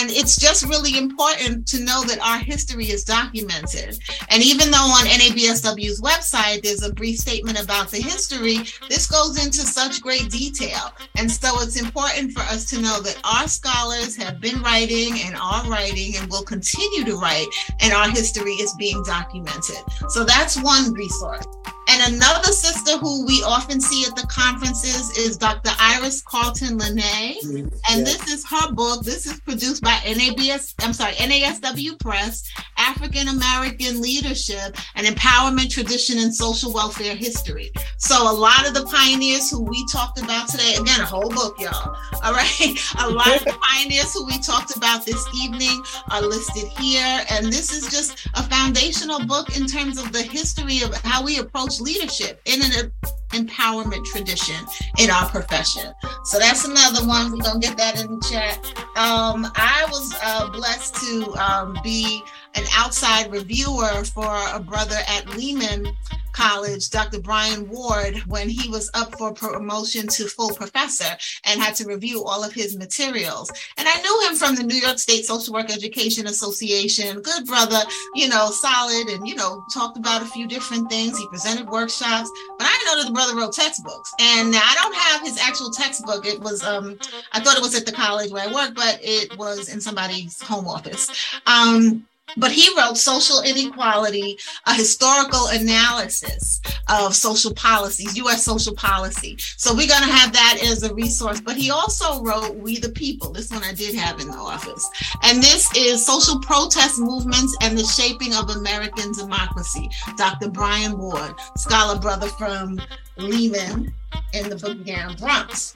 And it's just really important to know that our history is documented. And even though on NABSW's website there's a brief statement about the history, this goes into such great detail. And so it's important for us to know that our scholars have been writing and are writing and will continue to write, and our history is being documented. So that's one resource. And another sister who we often see at the conferences is Dr. Iris Carlton LaNey. Mm-hmm. And this is her book. This is produced by NABS, I'm sorry, NASW Press, African American Leadership and Empowerment Tradition and Social Welfare History. So a lot of the pioneers who we talked about today, again, a whole book, y'all. All right. A lot of the pioneers who we talked about this evening are listed here. And this is just a foundational book in terms of the history of how we approach leadership in an empowerment tradition in our profession. So that's another one. We're gonna get that in the chat. Um, I was uh, blessed to um, be an outside reviewer for a brother at Lehman College, Dr. Brian Ward, when he was up for promotion to full professor and had to review all of his materials. And I knew him from the New York State Social Work Education Association. Good brother, you know, solid and, you know, talked about a few different things. He presented workshops, but I know that the brother wrote textbooks. And I don't have his actual textbook. It was, um, I thought it was at the college where I work, but it was in somebody's home office. Um, but he wrote Social Inequality, a historical analysis of social policies, US social policy. So we're going to have that as a resource. But he also wrote We the People. This one I did have in the office. And this is Social Protest Movements and the Shaping of American Democracy. Dr. Brian Ward, scholar brother from Lehman in the Boogie Down Bronx.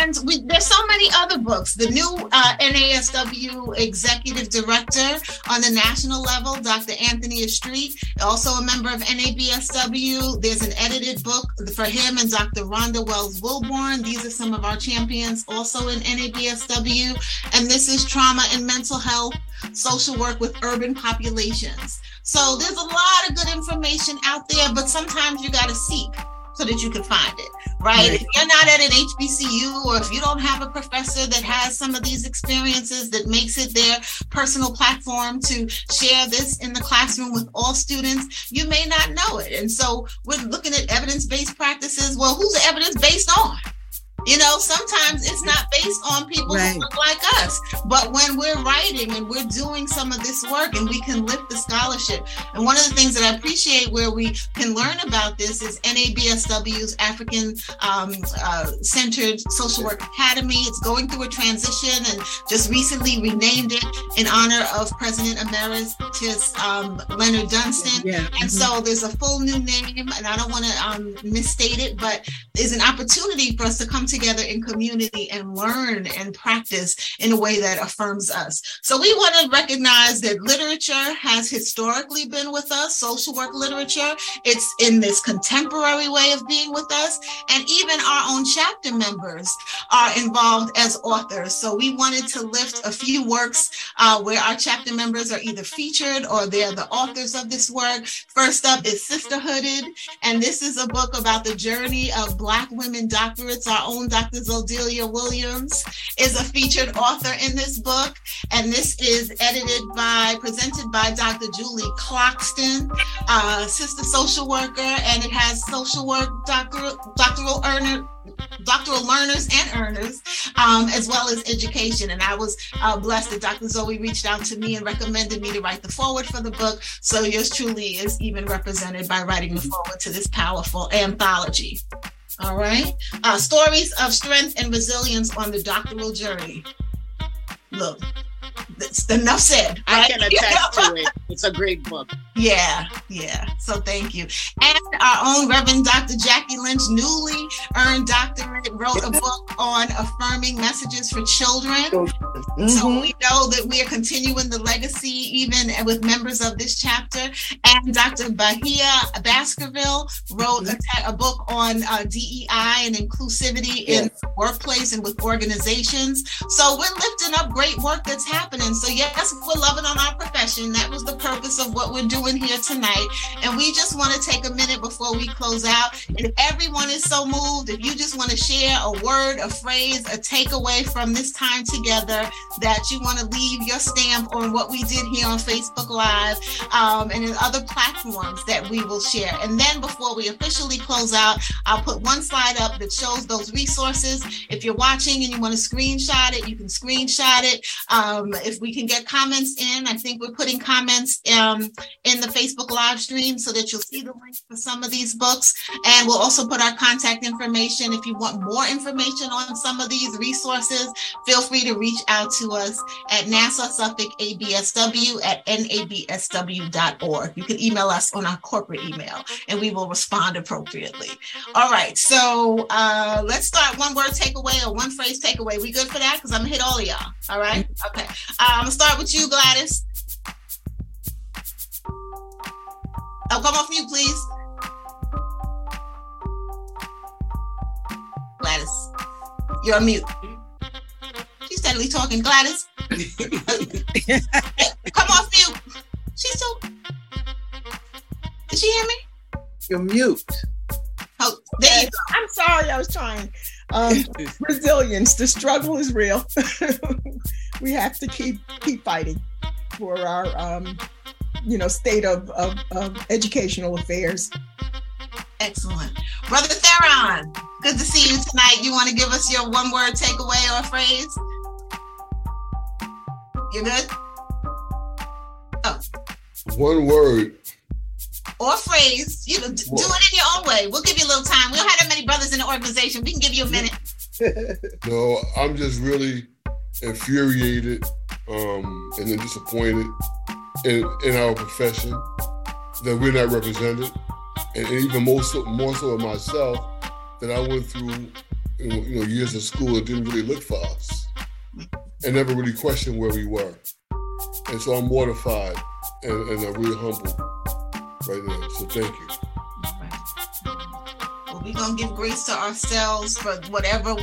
And we, there's so many other books. The new uh, NASW executive director on the national level, Dr. Anthony Estreet, also a member of NABSW. There's an edited book for him and Dr. Rhonda Wells Wilbon. These are some of our champions also in NABSW. And this is trauma and mental health, social work with urban populations. So there's a lot of good information out there, but sometimes you got to seek so that you can find it, right? If you're not at an HBCU or if you don't have a professor that has some of these experiences that makes it their personal platform to share this in the classroom with all students, you may not know it. And so we're looking at evidence based practices. Well, who's the evidence based on? You know, sometimes it's not based on people right. who look like us, but when we're writing and we're doing some of this work and we can lift the scholarship. And one of the things that I appreciate where we can learn about this is NABSW's African um, uh, Centered Social Work Academy. It's going through a transition and just recently renamed it in honor of President Emeritus um, Leonard Dunston. Yeah. And mm-hmm. so there's a full new name, and I don't want to um, misstate it, but there's an opportunity for us to come together in community and learn and practice in a way that affirms us. So we want to recognize that literature has historically been with us, social work literature. It's in this contemporary way of being with us. And even our own chapter members are involved as authors. So we wanted to lift a few works uh, where our chapter members are either featured or they're the authors of this work. First up is Sisterhooded. And this is a book about the journey of Black women doctorates, our own own Dr. Zodelia Williams is a featured author in this book, and this is edited by, presented by Dr. Julie Clockston, uh, sister social worker, and it has social work doctoral, doctoral earner, doctoral learners and earners, um, as well as education. And I was uh, blessed that Dr. Zoe reached out to me and recommended me to write the forward for the book. So yours truly is even represented by writing the forward to this powerful anthology. All right. Uh, stories of strength and resilience on the doctoral journey. Look, that's enough said. Right? I can attest to it. It's a great book. Yeah, yeah. So thank you. And our own Reverend Dr. Jackie Lynch, newly earned doctorate, wrote a book on affirming messages for children. Mm-hmm. So we know that we are continuing the legacy even with members of this chapter. And Dr. Bahia Baskerville wrote a, a, book on uh, DEI and inclusivity yes. in the workplace and with organizations. So we're lifting up great work that's happening. So yes, we're loving on our That was the purpose of what we're doing here tonight. And we just want to take a minute before we close out. And if everyone is so moved, if you just want to share a word, a phrase, a takeaway from this time together that you want to leave your stamp on what we did here on Facebook Live um, and in other platforms that we will share. And then before we officially close out, I'll put one slide up that shows those resources. If you're watching and you want to screenshot it, you can screenshot it. Um, if we can get comments in, I think we're putting comments um, in the Facebook live stream so that you'll see the link for some of these books. And we'll also put our contact information. If you want more information on some of these resources, feel free to reach out to us at Nassau Suffolk ABSW at nabsw.org. You can email us on our corporate email and we will respond appropriately. All right. So uh, let's start one word takeaway or one phrase takeaway. We good for that? Because I'm going to hit all of y'all. All right. Okay. Uh, I'm going to start with you, Gladys. Oh, come off mute, please. Gladys, you're on mute. She's steadily talking. Gladys, come off mute. She's so. Did she hear me? You're mute. Oh, there you go. I'm sorry, I was trying. Um, resilience. The struggle is real. we have to keep keep fighting for our um, you know state of, of, of educational affairs. Excellent, brother Theron. Good to see you tonight. You want to give us your one word takeaway or phrase? You good? One word. Or phrase, you know, do it in your own way. We'll give you a little time. We don't have that many brothers in the organization. We can give you a minute. No, I'm just really infuriated um, and then disappointed in, in our profession that we're not represented, and, and even more so, more so of myself that I went through you know, years of school that didn't really look for us and never really questioned where we were. And so I'm mortified and, and I'm really humbled right now. So thank you. We're gonna give grace to ourselves for whatever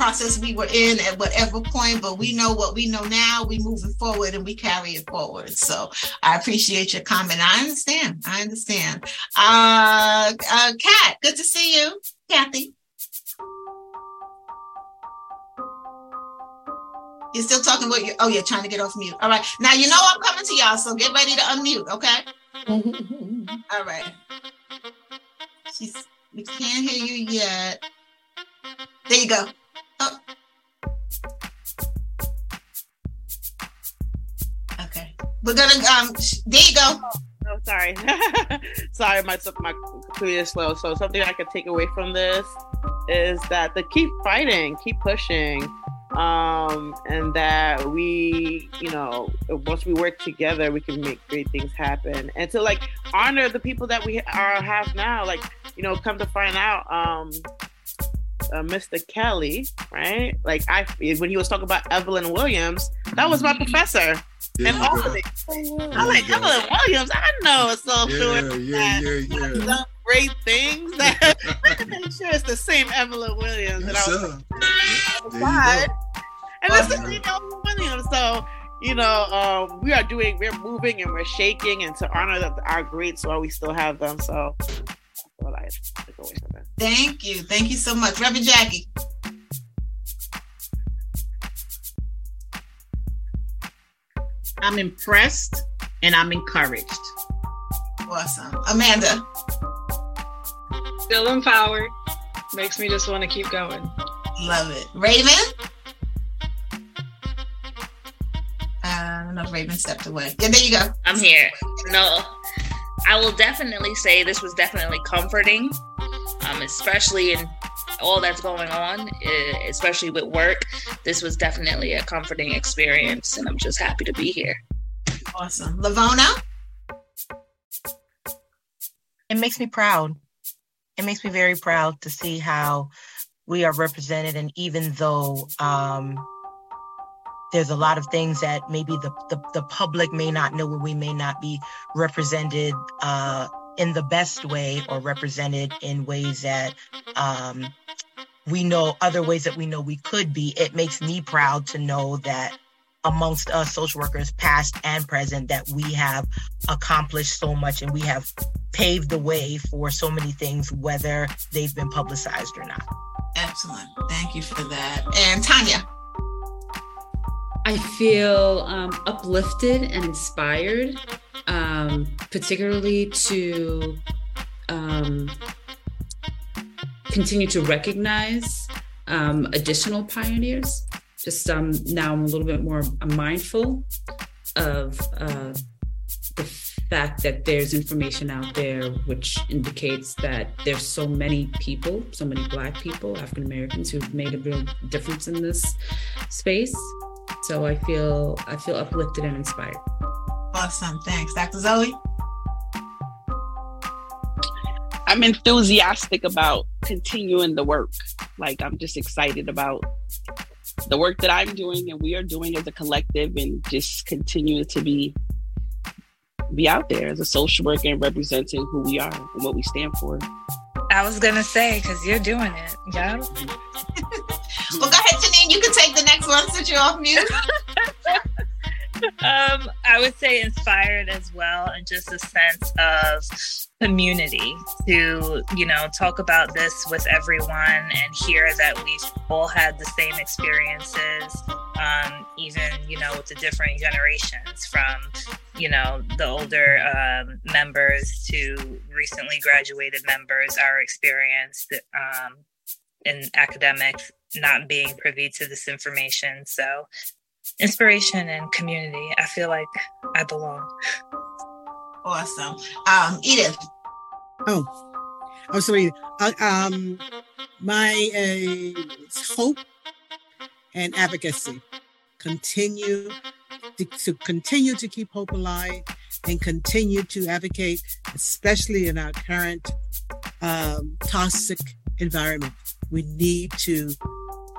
process we were in at whatever point, but we know what we know now. We moving forward and we carry it forward. So I appreciate your comment. I understand. I understand. Uh, uh, Kat, good to see you, Kathy. You're still talking about you. Oh, you're trying to get off mute. All right. Now you know I'm coming to y'all, so get ready to unmute. Okay. All right. She's. We can't hear you yet. There you go. Oh. Okay. We're gonna um. There you go. Oh, sorry. sorry, my my computer is slow. So something I could take away from this is that to keep fighting, keep pushing, um, and that we, you know, once we work together, we can make great things happen, and to like honor the people that we are have now. Like, you know, come to find out, um, uh, Mr. Kelly, right? Like I, when he was talking about Evelyn Williams, that was my professor. And all of it. I'm like Evelyn Williams. I know it's social Yeah, worker yeah, that yeah, yeah. done great things. That I'm sure it's the same Evelyn Williams. And I was like, There you God. and it's the same Evelyn Williams. So you know, um, we are doing, we're moving, and we're shaking, and to honor the, our greats while we still have them. So that's what I took away from it. Thank you. Thank you so much, Reverend Jackie. I'm impressed and I'm encouraged. Awesome, Amanda. Still empowered. Makes me just want to keep going. Love it, Raven. Uh, I don't know if Raven stepped away. Yeah, there you go. I'm here. No, I will definitely say this was definitely comforting, um, especially in all that's going on, especially with work. This was definitely a comforting experience, and I'm just happy to be here. Awesome, Lavona. it makes me proud. It makes me very proud to see how we are represented. And even though um, there's a lot of things that maybe the, the, the public may not know, we may not be represented uh, in the best way or represented in ways that um, we know, other ways that we know we could be, it makes me proud to know that amongst us social workers past and present that we have accomplished so much and we have paved the way for so many things whether they've been publicized or not Excellent. Thank you for that. And Tanya. I feel um, uplifted and inspired, um, particularly to um, continue to recognize um, additional pioneers. Just um, now, I'm a little bit more mindful of uh, the fact that there's information out there which indicates that there's so many people, so many Black people, African Americans who've made a real difference in this space. So I feel I feel uplifted and inspired. Awesome. Thanks, Dr. Zoe. I'm enthusiastic about continuing the work. Like I'm just excited about the work that I'm doing and we are doing as a collective and just continuing to be be out there as a social worker and representing who we are and what we stand for. I was gonna say because you're doing it, yeah. Well, go ahead, Janine. You can take the next one since you're off mute. um, I would say inspired as well, and just a sense of community to, you know, talk about this with everyone and hear that we've all had the same experiences, um, even, you know, with the different generations from, you know, the older um, members to recently graduated members, our experience um, in academics not being privy to this information. So, inspiration and community. I feel like I belong. Awesome. Um, Edith. Oh, I'm sorry. Uh, um, my uh, hope and advocacy continue to, to continue to keep hope alive and continue to advocate, especially in our current um, toxic environment. We need to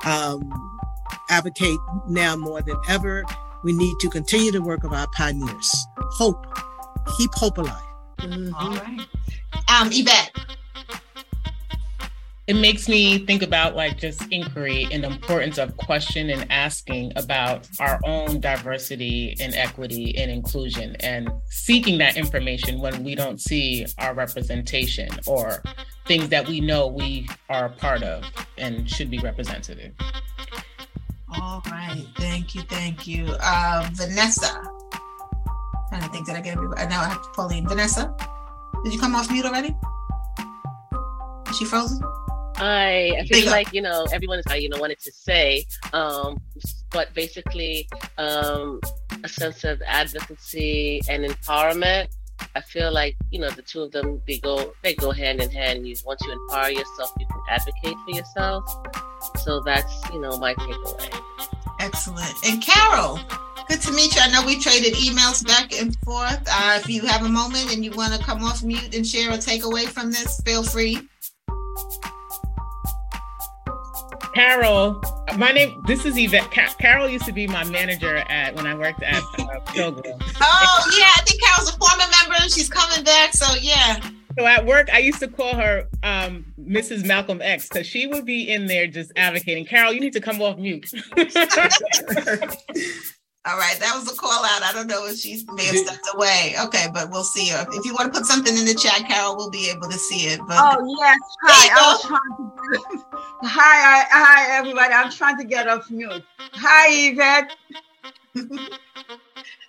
um, advocate now more than ever. We need to continue the work of our pioneers. Hope, keep hope alive. Mm-hmm. All right. Um, Yvette. It makes me think about like just inquiry and the importance of question and asking about our own diversity and equity and inclusion and seeking that information when we don't see our representation or things that we know we are a part of and should be represented. All right. Thank you. Thank you. Uh, Vanessa. trying to think, that I get everybody? Now I have to pull in. Vanessa, did you come off mute already? Is she frozen? I, I feel like you know everyone is you know wanted to say, um, but basically um, a sense of advocacy and empowerment. I feel like you know the two of them they go they go hand in hand. You once you empower yourself, you can advocate for yourself. So that's you know my takeaway. Excellent. And Carol, good to meet you. I know we traded emails back and forth. Uh, if you have a moment and you want to come off mute and share a takeaway from this, feel free. Carol, my name. This is Yvette. Carol used to be my manager at when I worked at uh, Pilgrim. oh yeah, I think Carol's a former member. She's coming back, so yeah. So at work, I used to call her um, Mrs. Malcolm X because she would be in there just advocating. Carol, you need to come off mute. All right, that was a call out. I don't know if she may have stepped away. Okay, but we'll see her. If you want to put something in the chat, Carol, we'll be able to see it. But oh yes, hi. I was trying to. Hi, hi, hi, everybody. I'm trying to get off mute. Hi, Yvette. uh,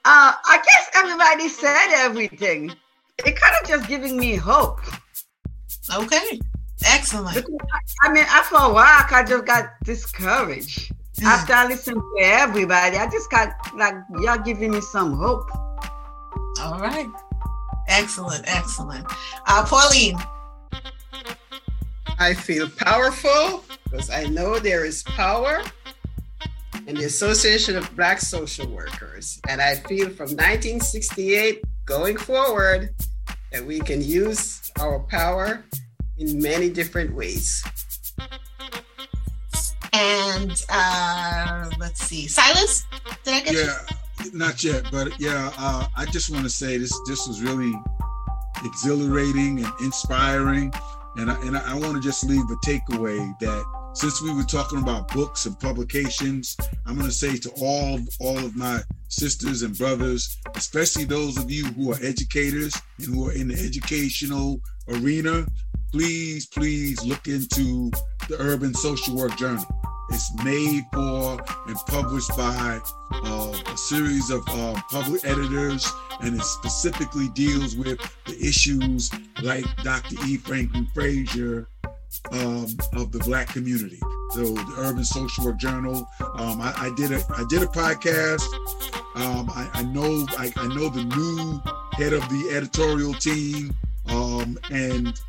I guess everybody said everything. It kind of just giving me hope. Okay, excellent. I mean, after a while, I just got discouraged. After I listened to everybody, I just got like y'all giving me some hope. All right. Excellent, excellent. Uh, Pauline. I feel powerful because I know there is power in the Association of Black Social Workers. And I feel from 1968 going forward that we can use our power in many different ways. And uh, let's see, Silas, did I get yeah, you? not yet, but yeah, uh, I just want to say this. This was really exhilarating and inspiring, and I, and I want to just leave a takeaway that since we were talking about books and publications, I'm going to say to all all of my sisters and brothers, especially those of you who are educators and who are in the educational arena, please, please look into the Urban Social Work Journal. It's made for and published by uh, a series of uh, public editors, and it specifically deals with the issues like Dr. E. Franklin Frazier um, of the Black community. So the Urban Social Work Journal. Um, I, I, did a I did a podcast. Um, I, I, know I, I, know the new head of the editorial team, um, and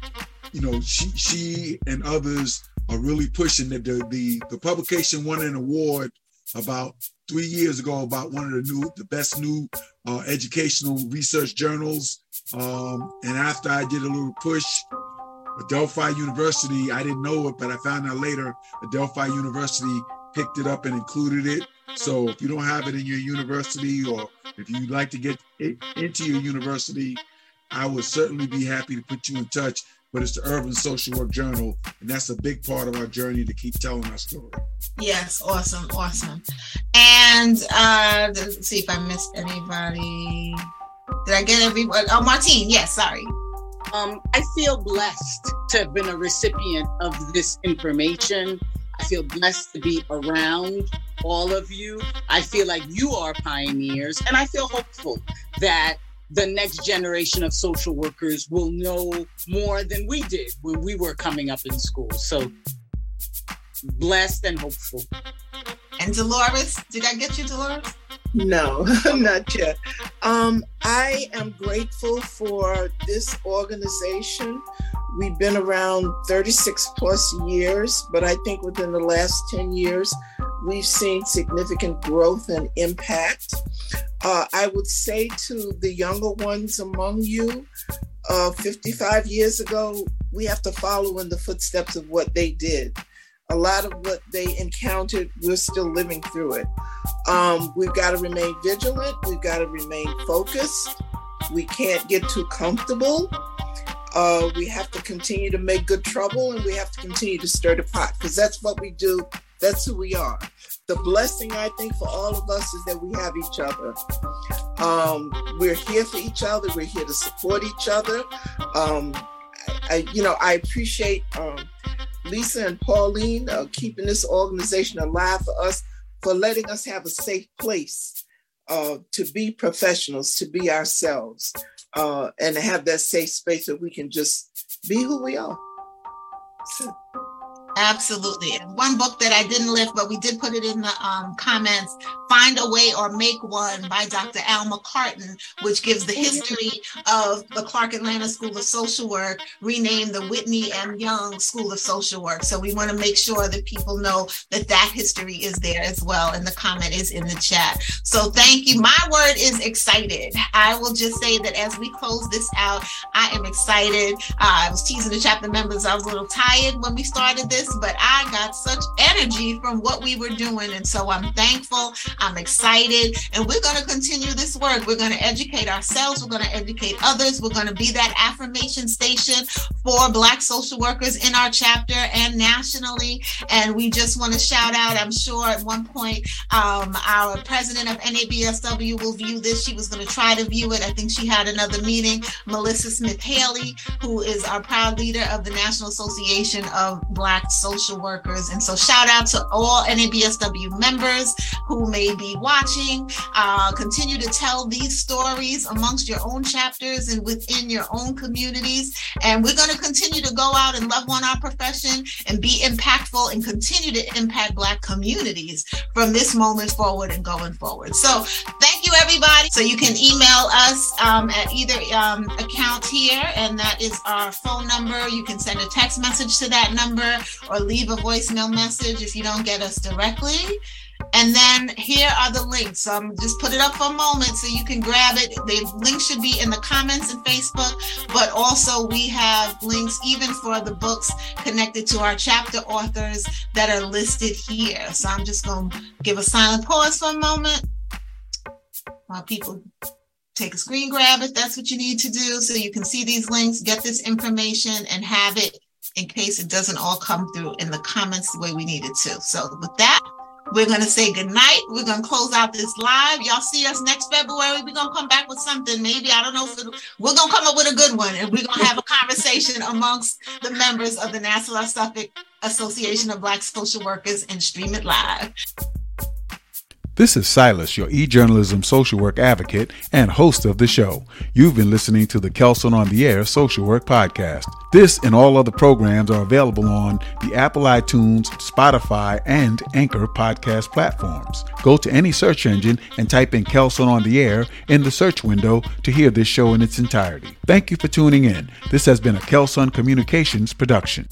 you know she she and others are really pushing that the, the the publication won an award about three years ago about one of the new the best new uh, educational research journals. Um, and after i did a little push adelphi university i didn't know it but i found out later adelphi university picked it up and included it. So if you don't have it in your university or if you'd like to get it into your university i would certainly be happy to put you in touch but it's the Urban Social Work Journal, and that's a big part of our journey to keep telling our story. Yes, awesome, awesome. And uh, let's see if I missed anybody. Did I get everyone? Oh, Martine, yes, sorry. Um, I feel blessed to have been a recipient of this information. I feel blessed to be around all of you. I feel like you are pioneers, and I feel hopeful that the next generation of social workers will know more than we did when we were coming up in school. So blessed and hopeful. And Dolores, did I get you, Dolores? No, not yet. Um, I am grateful for this organization. We've been around 36 plus years, but I think within the last 10 years, we've seen significant growth and impact. Uh, I would say to the younger ones among you, uh, 55 years ago, we have to follow in the footsteps of what they did. A lot of what they encountered, we're still living through it. Um, we've got to remain vigilant, we've got to remain focused. We can't get too comfortable. Uh, we have to continue to make good trouble and we have to continue to stir the pot because that's what we do. That's who we are the blessing I think for all of us is that we have each other. Um, we're here for each other. We're here to support each other. Um, I, you know, I appreciate um, Lisa and Pauline uh, keeping this organization alive for us, for letting us have a safe place uh, to be professionals, to be ourselves, uh, and to have that safe space where we can just be who we are. So. Absolutely. And one book that I didn't lift, but we did put it in the um, comments Find a Way or Make One by Dr. Al McCarten, which gives the history of the Clark Atlanta School of Social Work, renamed the Whitney M. Young School of Social Work. So we want to make sure that people know that that history is there as well. And the comment is in the chat. So thank you. My word is excited. I will just say that as we close this out, I am excited. Uh, I was teasing the chapter members. I was a little tired when we started this this, but I got such energy from what we were doing. And so I'm thankful. I'm excited. And we're going to continue this work. We're going to educate ourselves. We're going to educate others. We're going to be that affirmation station for Black social workers in our chapter and nationally. And we just want to shout out, I'm sure at one point, um, our president of NABSW will view this. She was going to try to view it. I think she had another meeting. Melissa Smith Haley, who is our proud leader of the National Association of Black social workers. And so, shout out to all NABSW members who may be watching. Uh, continue to tell these stories amongst your own chapters and within your own communities. And we're going to continue to go out and love on our profession and be impactful and continue to impact Black communities from this moment forward and going forward. So, thank you, everybody. So, you can email us um, at either um, account here, and that is our phone number. You can send a text message to that number or leave a voicemail message if you don't get us directly. And then here are the links. Um, just put it up for a moment so you can grab it. The links should be in the comments in Facebook, but also we have links even for the books connected to our chapter authors that are listed here. So I'm just going to give a silent pause for a moment while people take a screen grab if that's what you need to do so you can see these links, get this information, and have it in case it doesn't all come through in the comments the way we need it to. So with that, we're going to say good night. We're going to close out this live. Y'all see us next February. We're going to come back with something. Maybe, I don't know if we're going to come up with a good one and we're going to have a conversation amongst the members of the Nassau Suffolk Association of Black Social Workers and stream it live. This is Silas, your e-journalism social work advocate and host of the show. You've been listening to the Kelson on the Air Social Work Podcast. This and all other programs are available on the Apple iTunes, Spotify, and Anchor podcast platforms. Go to any search engine and type in Kelson on the Air in the search window to hear this show in its entirety. Thank you for tuning in. This has been a Kelson Communications production.